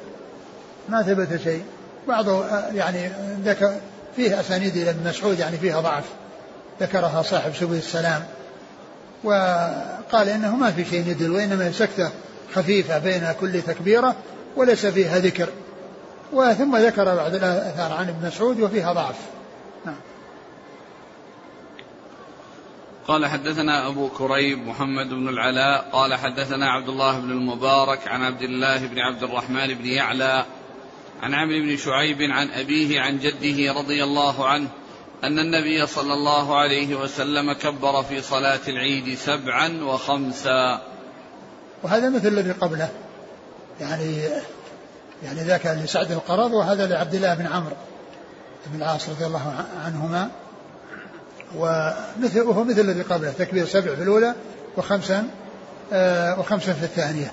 ما ثبت شيء. بعضه يعني ذكر فيه أسانيد إلى ابن مسعود يعني فيها ضعف. ذكرها صاحب سبل السلام. وقال إنه ما في شيء يدل وإنما سكتة خفيفة بين كل تكبيرة وليس فيها ذكر. وثم ذكر بعض الآثار عن ابن مسعود وفيها ضعف. نعم. قال حدثنا أبو كريب محمد بن العلاء قال حدثنا عبد الله بن المبارك عن عبد الله بن عبد الرحمن بن يعلى عن عمرو بن شعيب عن أبيه عن جده رضي الله عنه أن النبي صلى الله عليه وسلم كبر في صلاة العيد سبعا وخمسا. وهذا مثل الذي قبله. يعني يعني ذاك لسعد القرض وهذا لعبد الله بن عمرو بن العاص رضي الله عنهما. ومثل وهو مثل الذي قبله تكبير سبع في الأولى وخمسا آه وخمسا في الثانية.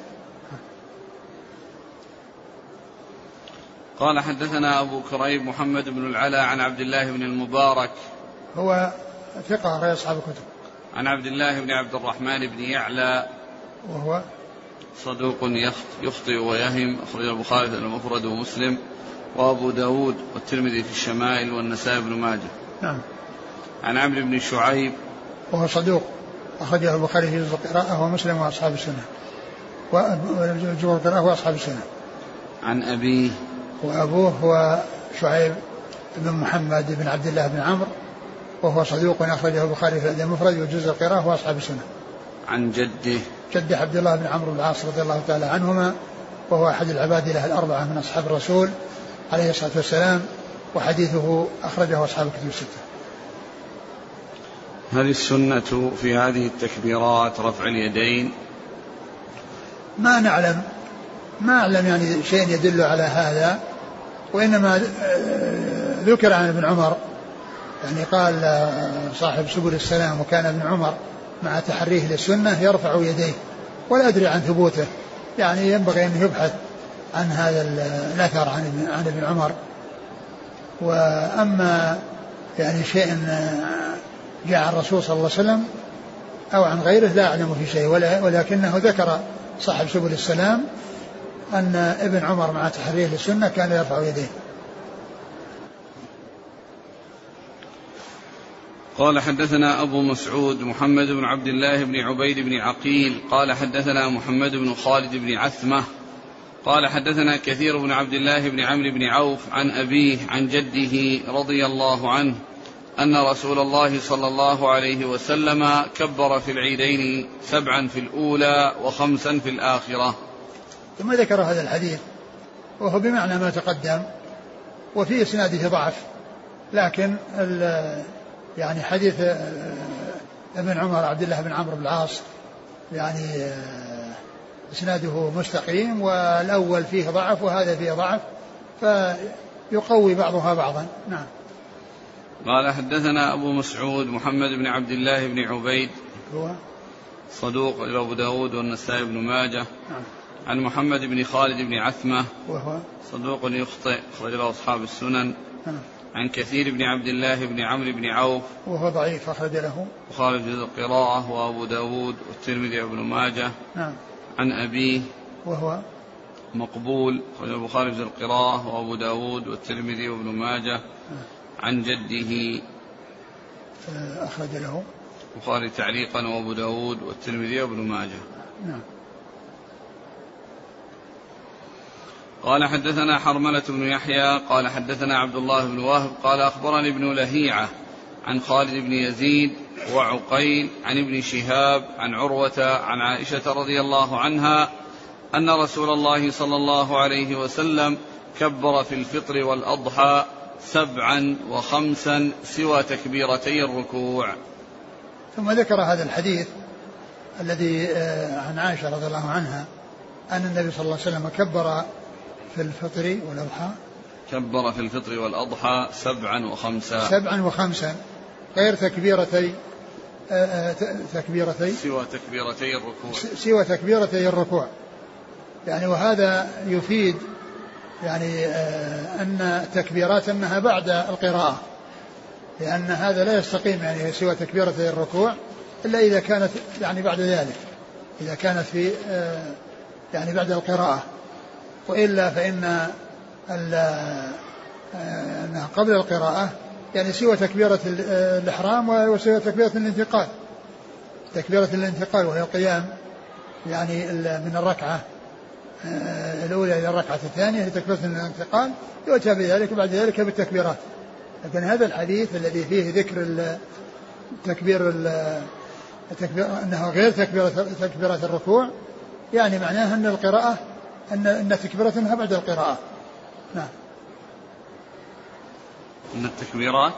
قال حدثنا أبو كريب محمد بن العلا عن عبد الله بن المبارك. هو ثقة غير أصحاب الكتب. عن عبد الله بن عبد الرحمن بن يعلى. وهو صدوق يخطئ ويهم. أخرج البخاري المفرد ومسلم. وأبو داود والترمذي في الشمائل والنسائي بن ماجه. نعم. عن عمرو بن شعيب. وهو صدوق. أخرجه البخاري في جزء القراءة ومسلم وأصحاب السنة. وجزء القراءة وأصحاب السنة. عن أبيه. وأبوه هو شعيب بن محمد بن عبد الله بن عمرو. وهو صدوق أخرجه البخاري في الأدب المفرد وجزء القراءة وأصحاب السنة. عن جده. جده عبد الله بن عمرو بن العاص رضي الله تعالى عنهما وهو أحد العباد له الأربعة من أصحاب الرسول عليه الصلاة والسلام وحديثه أخرجه أصحاب الكتب الستة. هل السنة في هذه التكبيرات رفع اليدين. ما نعلم ما أعلم يعني شيء يدل على هذا وإنما ذكر عن ابن عمر يعني قال صاحب سبل السلام وكان ابن عمر مع تحريه للسنة يرفع يديه ولا أدري عن ثبوته. يعني ينبغي أن يبحث عن هذا الأثر عن عن ابن عمر. وأما يعني شيء جاء عن الرسول صلى الله عليه وسلم أو عن غيره لا أعلم في شيء ولكنه ذكر صاحب سبل السلام أن ابن عمر مع تحريه للسنة كان يرفع يديه. قال حدثنا أبو مسعود محمد بن عبد الله بن عبيد بن عقيل قال حدثنا محمد بن خالد بن عثمة قال حدثنا كثير بن عبد الله بن عمرو بن عوف عن أبيه عن جده رضي الله عنه أن رسول الله صلى الله عليه وسلم كبر في العيدين سبعا في الأولى وخمسا في الآخرة. ثم ذكر هذا الحديث وهو بمعنى ما تقدم وفي إسناده ضعف لكن يعني حديث ابن عمر عبد الله بن عمرو بن العاص يعني إسناده مستقيم والأول فيه ضعف وهذا فيه ضعف فيقوي بعضها بعضا. نعم. قال حدثنا أبو مسعود محمد بن عبد الله بن عبيد هو؟ صدوق إلى أبو داود والنسائي بن ماجه. نعم. عن محمد بن خالد بن عثمة وهو؟ صدوق يخطئ أخرج له أصحاب السنن. نعم. عن كثير بن عبد الله بن عمرو بن عوف وهو ضعيف أخرج له. وخالد بن القراءة وأبو داود والترمذي وابن ماجه. نعم. عن أبيه وهو مقبول أخرج البخاري في القراءة وأبو داود والترمذي وابن ماجه. عن جده. آه، أخرج له. البخاري تعليقا وأبو داود والترمذي وابن ماجه. نعم. قال حدثنا حرملة بن يحيى قال حدثنا عبد الله بن وهب قال أخبرني ابن لهيعة عن خالد بن يزيد وعقيل عن ابن شهاب عن عروة عن عائشة رضي الله عنها أن رسول الله صلى الله عليه وسلم كبر في الفطر والأضحى سبعا وخمسا سوى تكبيرتي الركوع. ثم ذكر هذا الحديث الذي آه، عن عائشة رضي الله عنها أن النبي صلى الله عليه وسلم كبر في الفطر والأضحى. كبر في الفطر والأضحى سبعا وخمسا. سبعا وخمسا. غير تكبيرتي آه، آه، تكبيرتي. سوى تكبيرتي الركوع. سوى تكبيرتي الركوع. يعني وهذا يفيد يعني آه، أن تكبيرات أنها بعد القراءة. لأن هذا لا يستقيم يعني سوى تكبيرتي الركوع إلا إذا كانت يعني بعد ذلك. إذا كانت في يعني بعد القراءة. وإلا فإن أنها قبل القراءة يعني سوى تكبيرة ال- الإحرام وسوى تكبيرة الانتقال. تكبيرة الانتقال وهي القيام يعني من الركعة آه، الأولى إلى الركعة الثانية هي تكبيرة الانتقال يؤتى بذلك وبعد ذلك بالتكبيرات. لكن هذا الحديث الذي فيه ذكر ال- تكبير ال- التكبير أنها غير تكبيرة تكبيرات الركوع يعني معناه أن القراءة أن أن تكبيرتها بعد القراءة. نعم. من التكبيرات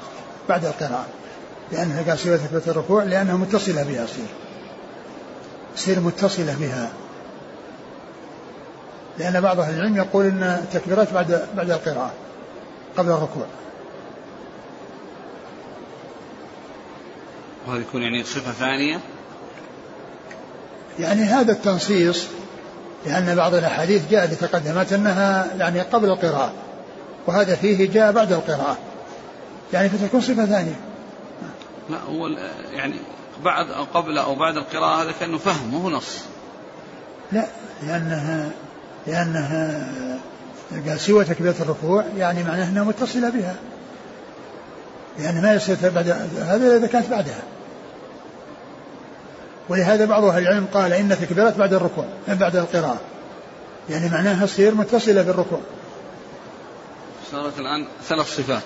بعد القراءة. لأنها قال سوى تكبيرة الركوع لأنها متصلة بها تصير تصير متصلة بها. لأن بعض أهل العلم يقول أن التكبيرات بعد بعد القراءة قبل الركوع. وهذا يكون يعني صفة ثانية؟ يعني هذا التنصيص لأن بعض الأحاديث جاء لتقدمت أنها يعني قبل القراءة وهذا فيه جاء بعد القراءة. يعني فتكون صفة ثانية. لا هو يعني بعد أو قبل أو بعد القراءة هذا كأنه فهم مو نص. لا لأنها لأنها قال سوى تكبيرة الركوع يعني معناه أنها متصلة بها. لأن ما يصير بعد هذا إذا كانت بعدها. ولهذا بعض أهل العلم قال إن تكبيرات بعد الركوع بعد القراءة؟ يعني معناها تصير متصلة بالركوع. صارت الآن ثلاث صفات.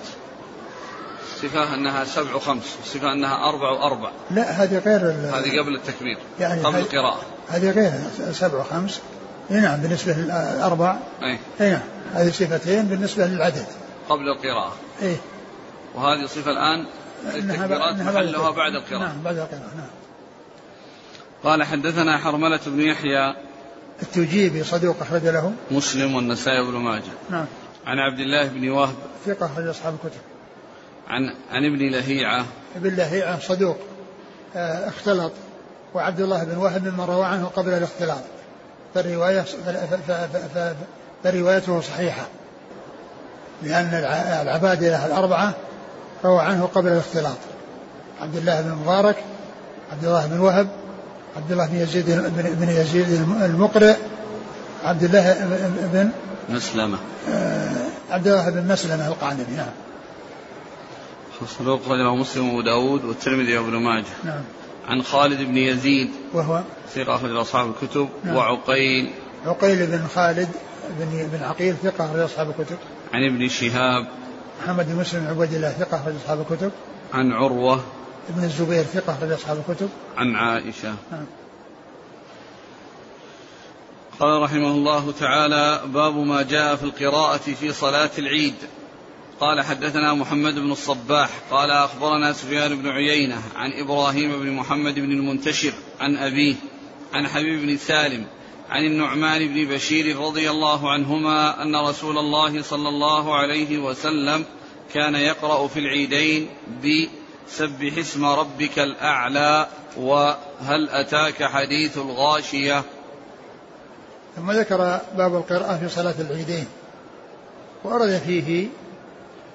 صفة أنها سبع وخمس صفة أنها أربع وأربع. لا هذه غير هذه قبل التكبير يعني قبل القراءة. هذه غير سبع وخمس. إي نعم بالنسبة للأربع. إي. نعم هذه صفتين بالنسبة للعدد. قبل القراءة. إي. وهذه صفة الآن التكبيرات محلها بعد القراءة. نعم بعد القراءة نعم. قال حدثنا حرملة بن يحيى. التجيبي صدوق أخرج له. مسلم والنسائي بن ماجه. نعم. عن عبد الله بن وهب. ثقة أخرج أصحاب الكتب. عن عن ابن لهيعة. ابن لهيعة صدوق آه، اختلط. وعبد الله بن وهب ممن روى عنه قبل الاختلاط. فالرواية فروايته صحيحة. لأن الع- العبادلة الأربعة روى عنه قبل الاختلاط. عبد الله بن مبارك عبد الله بن وهب عبد الله بن يزيد بن يزيد المقرئ عبد الله بن مسلمة. عبد الله بن مسلمة القعنبي نعم. صدوق رجله مسلم وأبو داود والترمذي وابن ماجه. نعم. عن خالد بن يزيد. وهو؟ ثقة أخرج أصحاب الكتب. نعم. وعقيل. عقيل بن خالد بن بن عقيل ثقة أخرج أصحاب الكتب. عن ابن شهاب. محمد بن مسلم بن عبيد الله ثقة أخرج أصحاب الكتب. عن عروة. ابن الزبير ثقة أخرج أصحاب الكتب. عن عائشة. نعم. قال رحمه الله تعالى باب ما جاء في القراءة في صلاة العيد. قال حدثنا محمد بن الصباح. قال أخبرنا سفيان بن عيينة عن إبراهيم بن محمد بن المنتشر عن أبيه عن حبيب بن سالم عن النعمان بن بشير رضي الله عنهما أن رسول الله صلى الله عليه وسلم كان يقرأ في العيدين بسبح اسم ربك الأعلى وهل أتاك حديث الغاشية؟ ثم ذكر باب القراءة في صلاة العيدين وأرد فيه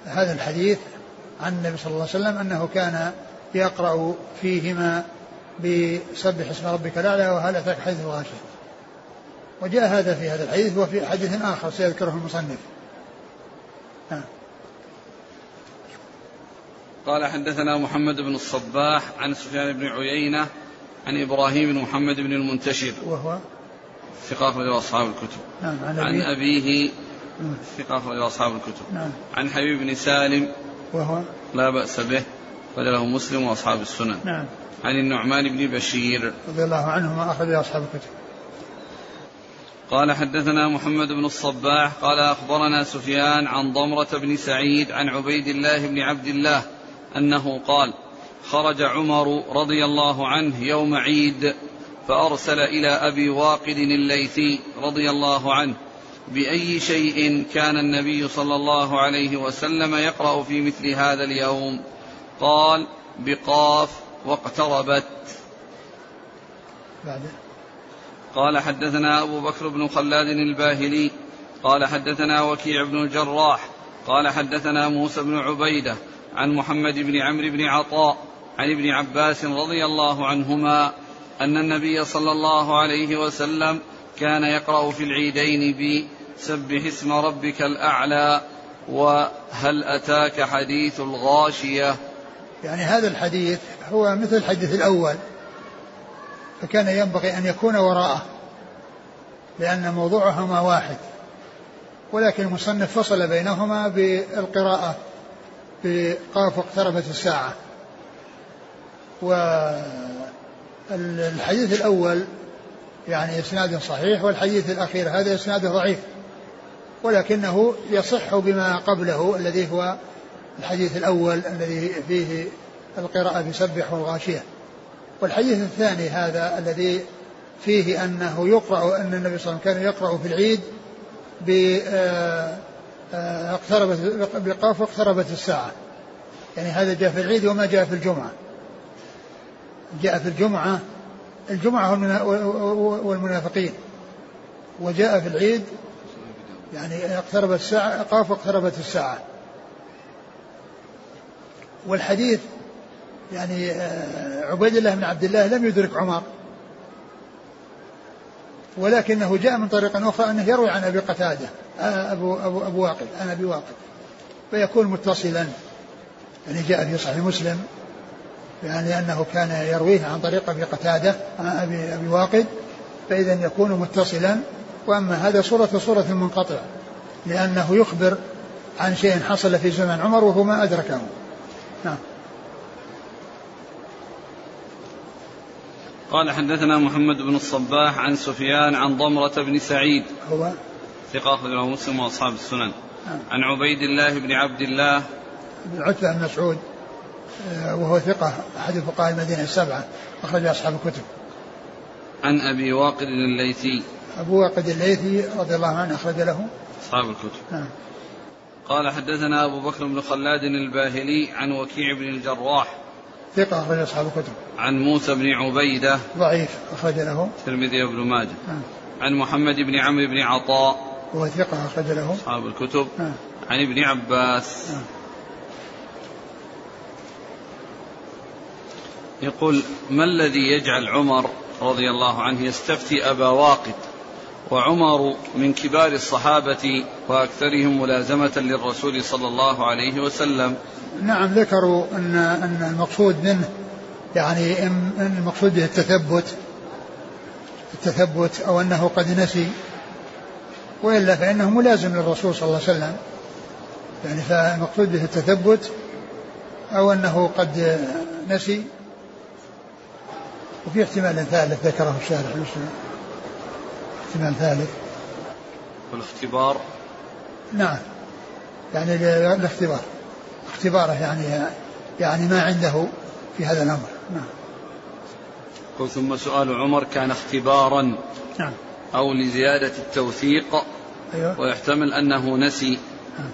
هذا الحديث عن النبي صلى الله عليه وسلم أنه كان يقرأ فيهما بسبح اسم ربك الأعلى وهل أتاك حديث الغاشية. وجاء هذا في هذا الحديث وفي حديث آخر سيذكره المصنف. قال حدثنا محمد بن الصباح عن سفيان بن عيينة عن إبراهيم بن محمد بن المنتشر. وهو؟ ثقة أخرج أصحاب الكتب. نعم عن, عن أبيه. نعم. ثقة أخرج أصحاب الكتب. نعم. عن حبيب بن سالم. وهو؟ لا بأس به. له مسلم وأصحاب السنن. نعم. عن النعمان بن بشير. رضي الله عنهما أخرج أصحاب الكتب. قال حدثنا محمد بن الصباح قال أخبرنا سفيان عن ضمرة بن سعيد عن عبيد الله بن عبد الله أنه قال خرج عمر رضي الله عنه يوم عيد فأرسل إلى أبي واقد الليثي رضي الله عنه بأي شيء كان النبي صلى الله عليه وسلم يقرأ في مثل هذا اليوم؟ قال بقاف واقتربت. بعده قال حدثنا أبو بكر بن خلاد الباهلي قال حدثنا وكيع بن الجراح قال حدثنا موسى بن عبيدة عن محمد بن عمرو بن عطاء عن ابن عباس رضي الله عنهما أن النبي صلى الله عليه وسلم كان يقرأ في العيدين بسبح اسم ربك الأعلى وهل أتاك حديث الغاشية؟ يعني هذا الحديث هو مثل الحديث الأول فكان ينبغي أن يكون وراءه لأن موضوعهما واحد ولكن المصنف فصل بينهما بالقراءة. بقاف اقتربت الساعة. والحديث الأول يعني إسناد صحيح والحديث الأخير هذا إسناد ضعيف ولكنه يصح بما قبله الذي هو الحديث الأول الذي فيه القراءة بسبح والغاشية والحديث الثاني هذا الذي فيه أنه يقرأ أن النبي صلى الله عليه وسلم كان يقرأ في العيد ب آه، اقتربت بقاف واقتربت الساعة. يعني هذا جاء في العيد وما جاء في الجمعة. جاء في الجمعة الجمعة والمنافقين. وجاء في العيد يعني اقتربت الساعة قاف واقتربت الساعة. والحديث يعني آه، عبيد الله بن عبد الله لم يدرك عمر. ولكنه جاء من طريق أخرى أنه يروي عن أبي قتادة أبو, أبو, أبو واقد عن أبي واقد. فيكون متصلا يعني جاء في صحيح مسلم يعني أنه كان يرويه عن طريق أبي قتادة أبي, أبي واقد فإذا يكون متصلا. وأما هذا صورة صورة منقطع لأنه يخبر عن شيء حصل في زمن عمر وهو ما أدركه. نعم. قال حدثنا محمد بن الصباح عن سفيان عن ضمرة بن سعيد. هو؟ ثقة أخرجه مسلم وأصحاب السنن. نعم. عن عبيد الله بن عبد الله. بن عتبة بن مسعود آه، وهو ثقة أحد فقهاء المدينة السبعة أخرج أصحاب الكتب. عن أبي واقد الليثي. أبو واقد الليثي رضي الله عنه أخرج له. أصحاب الكتب. نعم. قال حدثنا أبو بكر بن خلاد الباهلي عن وكيع بن الجراح. ثقة أخرج أصحاب الكتب. عن موسى بن عبيدة ضعيف أخرج له الترمذي وابن ماجه. نعم عن محمد بن عمرو بن عطاء. وهو ثقة أخرج له أصحاب الكتب. نعم عن ابن عباس. نعم يقول ما الذي يجعل عمر رضي الله عنه يستفتي أبا واقد؟ وعمر من كبار الصحابة وأكثرهم ملازمة للرسول صلى الله عليه وسلم. نعم ذكروا أن أن المقصود منه يعني أن المقصود به التثبت التثبت أو أنه قد نسي وإلا فإنه ملازم للرسول صلى الله عليه وسلم. يعني فالمقصود به التثبت أو أنه قد نسي. وفي احتمال ثالث ذكره الشارح المسلم احتمال ثالث. والاختبار؟ نعم. يعني الاختبار اختباره يعني يعني ما عنده في هذا الأمر. نعم. ثم سؤال عمر كان اختبارا نعم. أو لزيادة التوثيق أيوه. ويحتمل أنه نسي. نعم.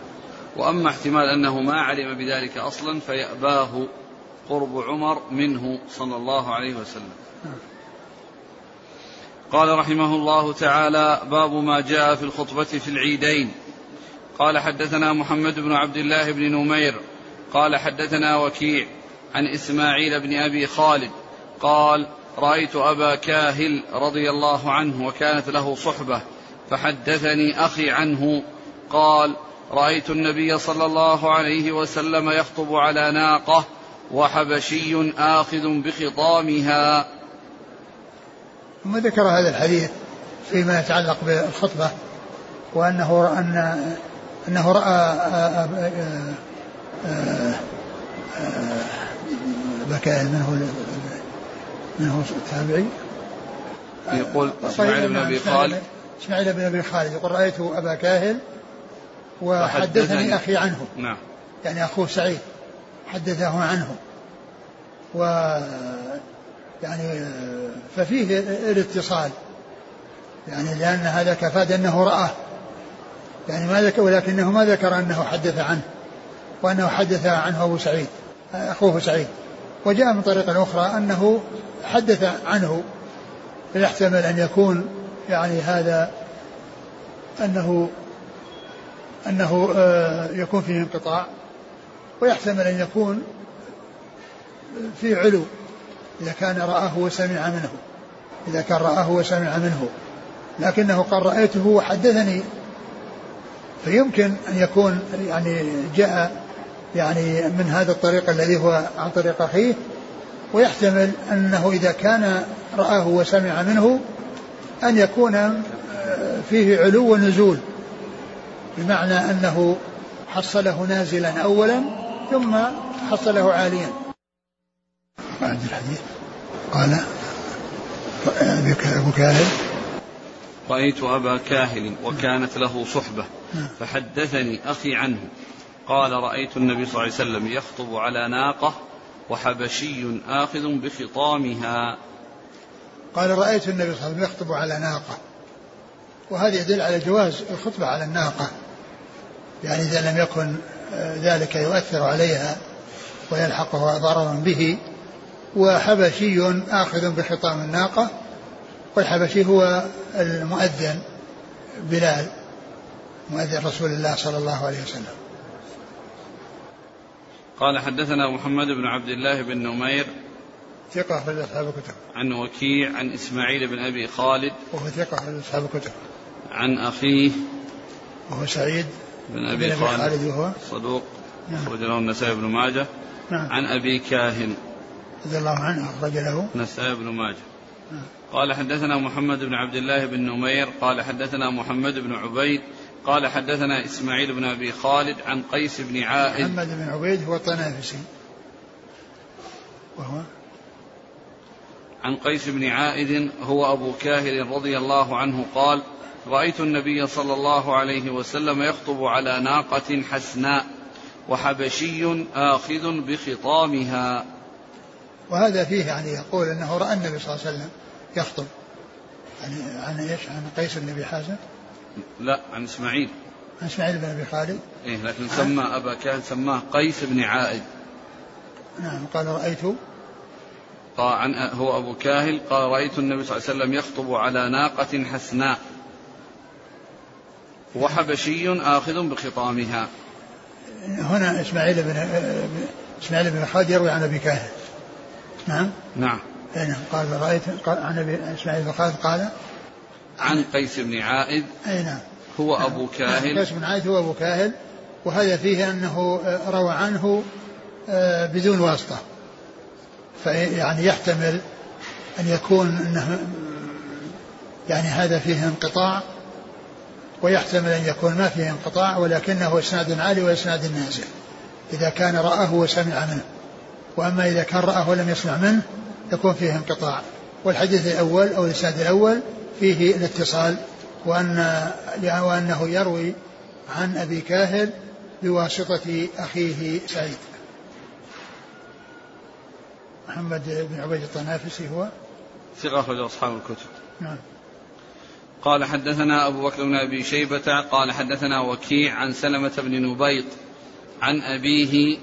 وأما احتمال أنه ما علم بذلك أصلا فيأباه قرب عمر منه صلى الله عليه وسلم. نعم. قال رحمه الله تعالى باب ما جاء في الخطبة في العيدين. قال حدثنا محمد بن عبد الله بن نمير. قال حدثنا وكيع. عن إسماعيل بن أبي خالد قال رأيت أبا كاهل رضي الله عنه وكانت له صحبة فحدثني أخي عنه قال رأيت النبي صلى الله عليه وسلم يخطب على ناقة وحبشي آخذ بخطامها. ثم ذكر هذا الحديث فيما يتعلق بالخطبة وأنه رأى أن أنه رأى بكائل من هو من هو التابعي يقول اسماعيل بن أبي خالد. اسماعيل بن أبي خالد يقول رأيت أبا كاهل وحدثني أخي عنه. نعم. يعني أخوه سعيد حدثه عنه. و يعني ففيه الاتصال. يعني لأن هذا كفاد أنه رآه يعني ما ذكر ولكنه ما ذكر أنه حدث عنه وأنه حدث عنه أبو سعيد أخوه سعيد. وجاء من طريق أخرى أنه حدث عنه يحتمل أن يكون يعني هذا أنه أنه آه، يكون فيه انقطاع ويحتمل أن يكون في علو إذا كان رآه وسمع منه إذا كان رآه وسمع منه لكنه قال رأيته وحدثني فيمكن أن يكون يعني جاء يعني من هذا الطريق الذي هو عن طريق أخيه ويحتمل أنه إذا كان رآه وسمع منه أن يكون فيه علو ونزول بمعنى أنه حصله نازلا أولا ثم حصله عاليا. بعد الحديث قال أبو كاهل. رأيت أبا كاهل وكانت له صحبة نعم. فحدثني أخي عنه. قال رأيت النبي صلى الله عليه وسلم يخطب على ناقة وحبشي آخذ بخطامها. قال رأيت النبي صلى الله عليه وسلم يخطب على ناقة. وهذا يدل على جواز الخطبة على الناقة. يعني إذا لم يكن ذلك يؤثر عليها ويلحقها ضررا به. وحبشي آخذ بخطام الناقة. والحبشي هو المؤذن بلال مؤذن رسول الله صلى الله عليه وسلم. قال حدثنا محمد بن عبد الله بن نمير ثقة أخرج أصحاب الكتب. عن وكيع عن إسماعيل بن أبي خالد وهو ثقة أخرج أصحاب الكتب. عن أخيه وهو سعيد بن أبي, بن أبي خالد, خالد وهو صدوق نعم. أخرج له النسائي بن ماجه نعم. عن أبي كاهن رضي الله عنه أخرج له النسائي بن ماجه نعم. قال حدثنا محمد بن عبد الله بن نمير قال حدثنا محمد بن عبيد قال حدثنا إسماعيل بن أبي خالد عن قيس بن عائد. محمد بن عبيد هو الطنافسي. وهو؟ عن قيس بن عائد هو أبو كاهل رضي الله عنه قال رأيت النبي صلى الله عليه وسلم يخطب على ناقة حسناء وحبشي آخذ بخطامها. وهذا فيه يعني يقول أنه رأى النبي صلى الله عليه وسلم يخطب. يعني عن إيش؟ عن قيس بن أبي حازم؟ لا عن إسماعيل. عن إسماعيل بن أبي خالد. إيه لكن سمى أبا كان سماه قيس بن عائد. نعم قال رأيت. قال عن هو أبو كاهل. قال رأيت النبي صلى الله عليه وسلم يخطب على ناقة حسناء. وحبشي آخذ بخطامها. هنا إسماعيل بن إسماعيل بن خالد يروي عن أبي كاهل. نعم؟ نعم. اي نعم. قال رأيت قال عن أبي إسماعيل بن خالد قال عن قيس بن عائد أي نعم. هو نعم. أبو كاهل. قيس بن عائد هو أبو كاهل وهذا فيه أنه روى عنه آه، بدون واسطة. فيعني يحتمل أن يكون إنه يعني هذا فيه انقطاع ويحتمل أن يكون ما فيه انقطاع ولكنه إسناد عالي وإسناد نازل. إذا كان رآه وسمع منه. وأما إذا كان رآه ولم يسمع منه يكون فيه انقطاع. والحديث الأول أو الإسناد الأول فيه الاتصال وأن وأنه يروي عن أبي كاهل بواسطة أخيه سعيد. محمد بن عبيد الطنافسي هو؟ ثقة أخرج أصحاب الكتب. نعم. قال حدثنا أبو بكر بن أبي شيبة قال حدثنا وكيع عن سلمة بن نبيط عن أبيه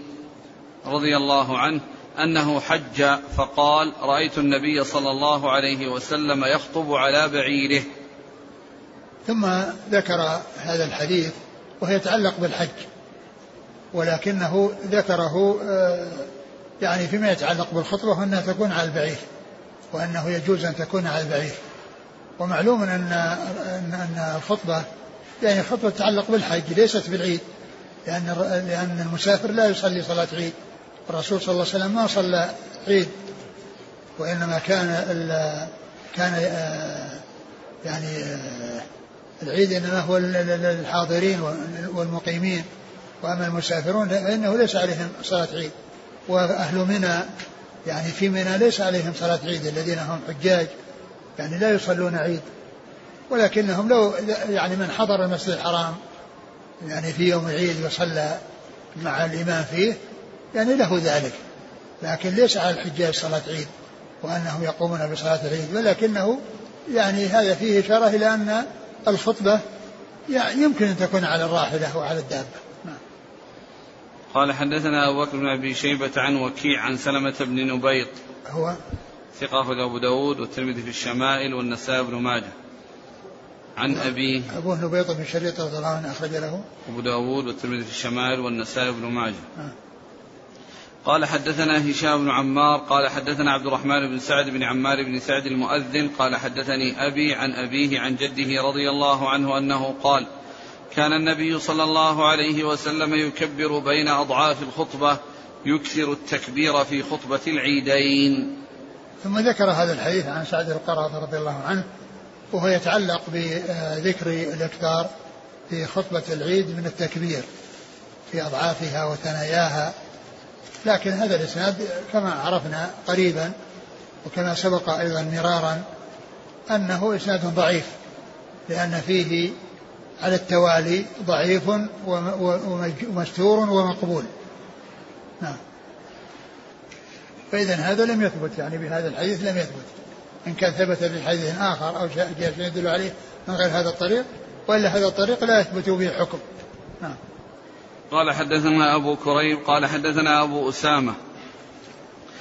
رضي الله عنه أنه حج فقال رأيت النبي صلى الله عليه وسلم يخطب على بعيره. ثم ذكر هذا الحديث وهو يتعلق بالحج ولكنه ذكره آه، يعني فيما يتعلق بالخطبة أنها تكون على البعير وأنه يجوز أن تكون على البعير. ومعلوم أن أن الخطبة يعني خطبة تتعلق بالحج ليست بالعيد لأن لأن المسافر لا يصلي صلاة عيد. الرسول صلى الله عليه وسلم ما صلى عيد وإنما كان كان آه، يعني آه، العيد إنما هو للحاضرين والمقيمين. وأما المسافرون فإنه ليس عليهم صلاة عيد. وأهل منى يعني في منى ليس عليهم صلاة عيد الذين هم حجاج يعني لا يصلون عيد. ولكنهم لو يعني من حضر المسجد الحرام يعني في يوم العيد وصلى مع الإمام فيه يعني له ذلك. لكن ليس على الحجاج صلاة عيد وأنهم يقومون بصلاة العيد ولكنه يعني هذا فيه إشارة إلى أن الخطبة يعني يمكن أن تكون على الراحلة وعلى الدابة. نعم. قال حدثنا أبو بكر بن أبي شيبة عن وكيع عن سلمة بن نبيط. هو؟ ثقة أبو داود والترمذي في الشمائل والنسائي بن ماجه. عن أبيه. أبوه نبيط بن شريط رضي الله عنه أخرج له. أبو داود والترمذي في الشمائل والنسائي بن ماجه. آه. قال حدثنا هشام بن عمار قال حدثنا عبد الرحمن بن سعد بن عمار بن سعد المؤذن قال حدثني أبي عن أبيه عن جده رضي الله عنه أنه قال كان النبي صلى الله عليه وسلم يكبر بين أضعاف الخطبة يكثر التكبير في خطبة العيدين. ثم ذكر هذا الحديث عن سعد القراط رضي الله عنه وهو يتعلق بذكر الإكثار في خطبة العيد من التكبير في أضعافها وثناياها لكن هذا الإسناد كما عرفنا قريبا وكما سبق أيضا مرارا أنه إسناد ضعيف لأن فيه على التوالي ضعيف ومستور ومقبول. نعم. فإذا هذا لم يثبت يعني بهذا الحديث لم يثبت. إن كان ثبت في حديث آخر أو جاء يدل عليه من غير هذا الطريق وإلا هذا الطريق لا يثبت به حكم. نعم. قال حدثنا أبو كريم قال حدثنا أبو أسامة.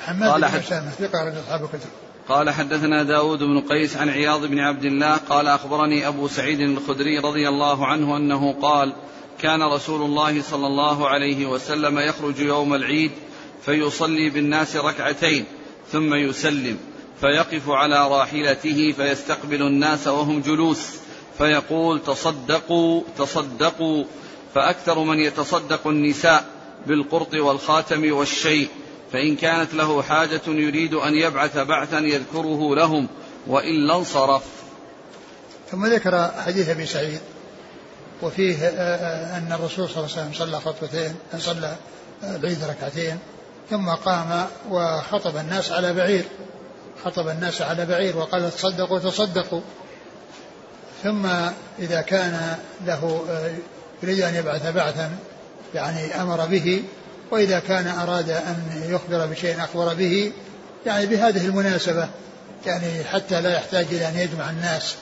حماد قال بن أسامة ثقة أصحاب الكتب. قال حدثنا داود بن قيس عن عياض بن عبد الله قال أخبرني أبو سعيد الخدري رضي الله عنه أنه قال كان رسول الله صلى الله عليه وسلم يخرج يوم العيد فيصلي بالناس ركعتين ثم يسلم فيقف على راحلته فيستقبل الناس وهم جلوس فيقول تصدقوا تصدقوا. فأكثر من يتصدق النساء بالقرط والخاتم والشيء فإن كانت له حاجة يريد أن يبعث بعثا يذكره لهم وإلا انصرف ثم ذكر حديث أبي سعيد وفيه آه، آه، أن الرسول صلى الله عليه وسلم صلى خطبتين صلى العيد ركعتين ثم قام وخطب الناس على بعير خطب الناس على بعير وقال تصدقوا تصدقوا. ثم إذا كان له آه، يريد أن يبعث بعثا يعني أمر به وإذا كان أراد أن يخبر بشيء أخبر به يعني بهذه المناسبة يعني حتى لا يحتاج إلى أن يجمع الناس.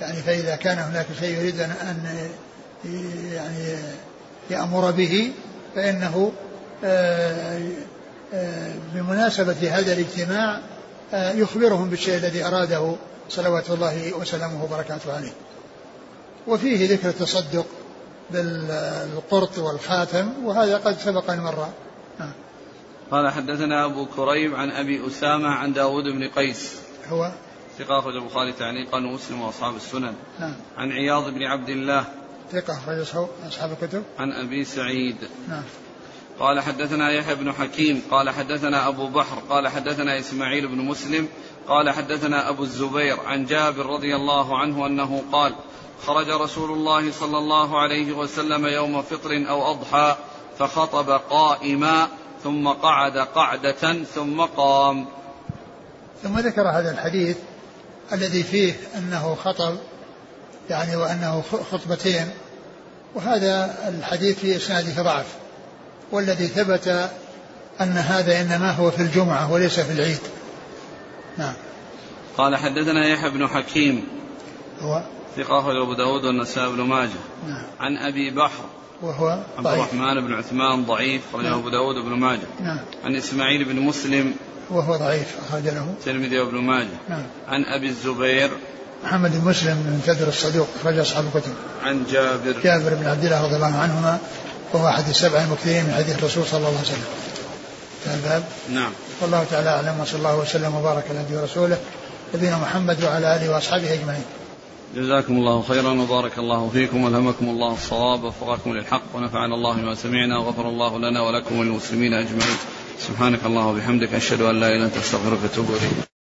يعني فإذا كان هناك شيء يريد أن يعني يأمر به فإنه آه، آه، بمناسبة هذا الاجتماع آه، يخبرهم بالشيء الذي أراده صلوات الله وسلامه وبركاته عليه. وفيه ذكر التصدق. بالقرط والخاتم وهذا قد سبق أن مر. نعم. قال حدثنا أبو كريب عن أبي أسامة عن داود بن قيس. هو؟ ثقة أخرج البخاري تعليقا ومسلم وأصحاب السنن. نعم. عن عياض بن عبد الله. ثقة أخرج أصحاب الكتب. عن أبي سعيد. نعم. قال حدثنا يحيى بن حكيم. قال حدثنا أبو بحر. قال حدثنا إسماعيل بن مسلم. قال حدثنا أبو الزبير عن جابر رضي الله عنه أنه قال خرج رسول الله صلى الله عليه وسلم يوم فطر أو أضحى فخطب قائما ثم قعد قعدة ثم قام. ثم ذكر هذا الحديث الذي فيه أنه خطب يعني وأنه خطبتين وهذا الحديث في إسناده ضعف والذي ثبت أن هذا إنما هو في الجمعة وليس في العيد. نعم. قال حدثنا يحيى بن حكيم. هو ثقة أبو داود والنسائي بن ماجه. نعم. عن أبي بحر. وهو عبد الرحمن بن عثمان ضعيف أخرجه نعم. أبو داود بن ماجه. نعم. عن إسماعيل بن مسلم. وهو ضعيف أخرج له الترمذي وابن ماجه. نعم. عن أبي الزبير. محمد بن مسلم بن كدر الصدوق أخرج أصحاب الكتب. عن جابر. جابر بن عبد الله رضي الله عنهما وهو أحد السبع المكثرين من حديث الرسول صلى الله عليه وسلم. الباب. نعم. والله تعالى أعلم وصلى الله وسلم وبارك على نبينا ورسوله نبينا محمد وعلى آله وأصحابه أجمعين. جزاكم الله خيرا وبارك الله فيكم وألهمكم الله الصواب ووفقكم للحق ونفعنا الله بما سمعنا وغفر الله لنا ولكم وللمسلمين أجمعين. سبحانك اللهم وبحمدك أشهد أن لا إله إلا أنت أستغفرك وأتوب إليك.